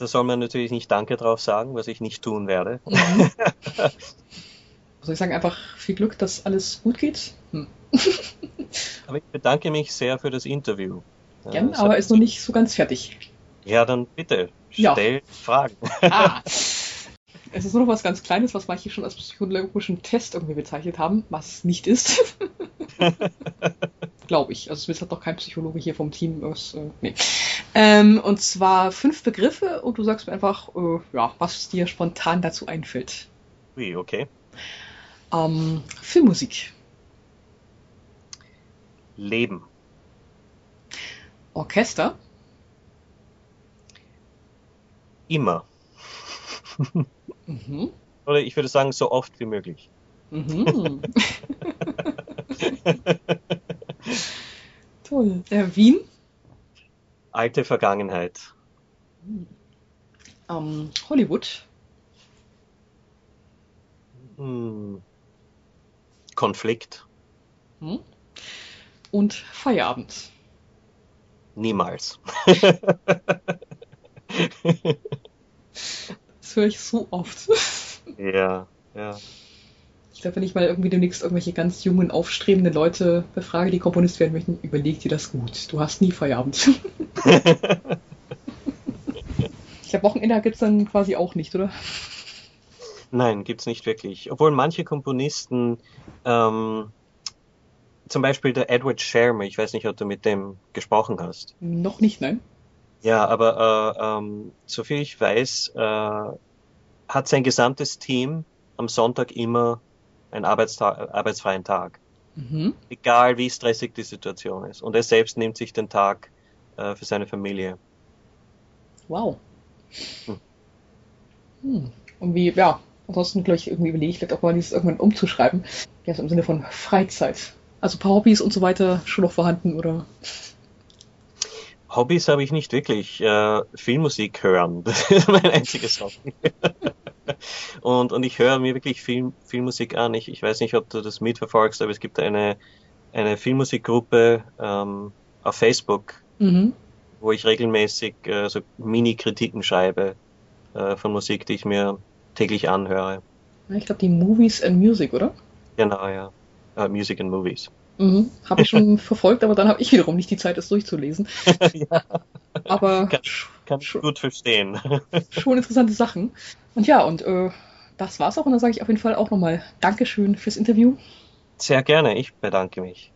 da soll man natürlich nicht Danke drauf sagen, was ich nicht tun werde. Mhm. Soll ich sagen, einfach viel Glück, dass alles gut geht? Hm. Aber ich bedanke mich sehr für das Interview. Äh, Gern, es aber ist noch nicht so ganz fertig. Ja, dann bitte, Ja. stell Fragen. Ah. Es ist nur noch was ganz Kleines, was manche schon als psychologischen Test irgendwie bezeichnet haben, was es nicht ist. Glaube ich. Also es hat doch kein Psychologe hier vom Team. Was, äh, nee. Ähm, und zwar fünf Begriffe und du sagst mir einfach, äh, ja, was dir spontan dazu einfällt. Ui, okay. Ähm, Filmmusik, Leben, Orchester, immer. mhm. Oder ich würde sagen, so oft wie möglich. Mhm. Toll. Äh, Wien, Alte Vergangenheit, ähm, Hollywood, hm. Konflikt, hm? und Feierabend. niemals. Das höre ich so oft. ja, ja. Ich glaube, wenn ich mal irgendwie demnächst irgendwelche ganz jungen, aufstrebenden Leute befrage, die Komponist werden möchten, überleg dir das gut. Du hast nie Feierabend. ich glaube, Wochenende gibt's dann quasi auch nicht, oder? Nein, gibt's nicht wirklich. Obwohl manche Komponisten, ähm, zum Beispiel der Edward Sherman, ich weiß nicht, ob du mit dem gesprochen hast. Noch nicht, nein? Ja, aber äh, ähm, soviel ich weiß, äh, hat sein gesamtes Team am Sonntag immer einen Arbeitstag, arbeitsfreien Tag. Mhm. Egal wie stressig die Situation ist. Und er selbst nimmt sich den Tag äh, für seine Familie. Wow. Hm. Hm. Und wie, ja, ansonsten, glaube ich, irgendwie überlege ich vielleicht auch mal dieses irgendwann umzuschreiben. Ja, so im Sinne von Freizeit. Also ein paar Hobbys und so weiter schon noch vorhanden, oder? Hobbys habe ich nicht wirklich. Äh, Filmmusik hören, das ist mein einziges Hobby. und, und ich höre mir wirklich Film, Filmmusik an. Ich, ich weiß nicht, ob du das mitverfolgst, aber es gibt eine, eine Filmmusikgruppe ähm, auf Facebook, Mhm. wo ich regelmäßig äh, so Mini-Kritiken schreibe äh, von Musik, die ich mir täglich anhöre. Ich glaube, die Movies and Music, oder? Genau, ja. Äh, Music and Movies. Mhm. Habe ich schon verfolgt, aber dann habe ich wiederum nicht die Zeit, es durchzulesen. ja, Aber Kann- kann ich gut verstehen. schon interessante Sachen. Und ja, und äh, das war's auch. Und dann sage ich auf jeden Fall auch nochmal Dankeschön fürs Interview. Sehr gerne, ich bedanke mich.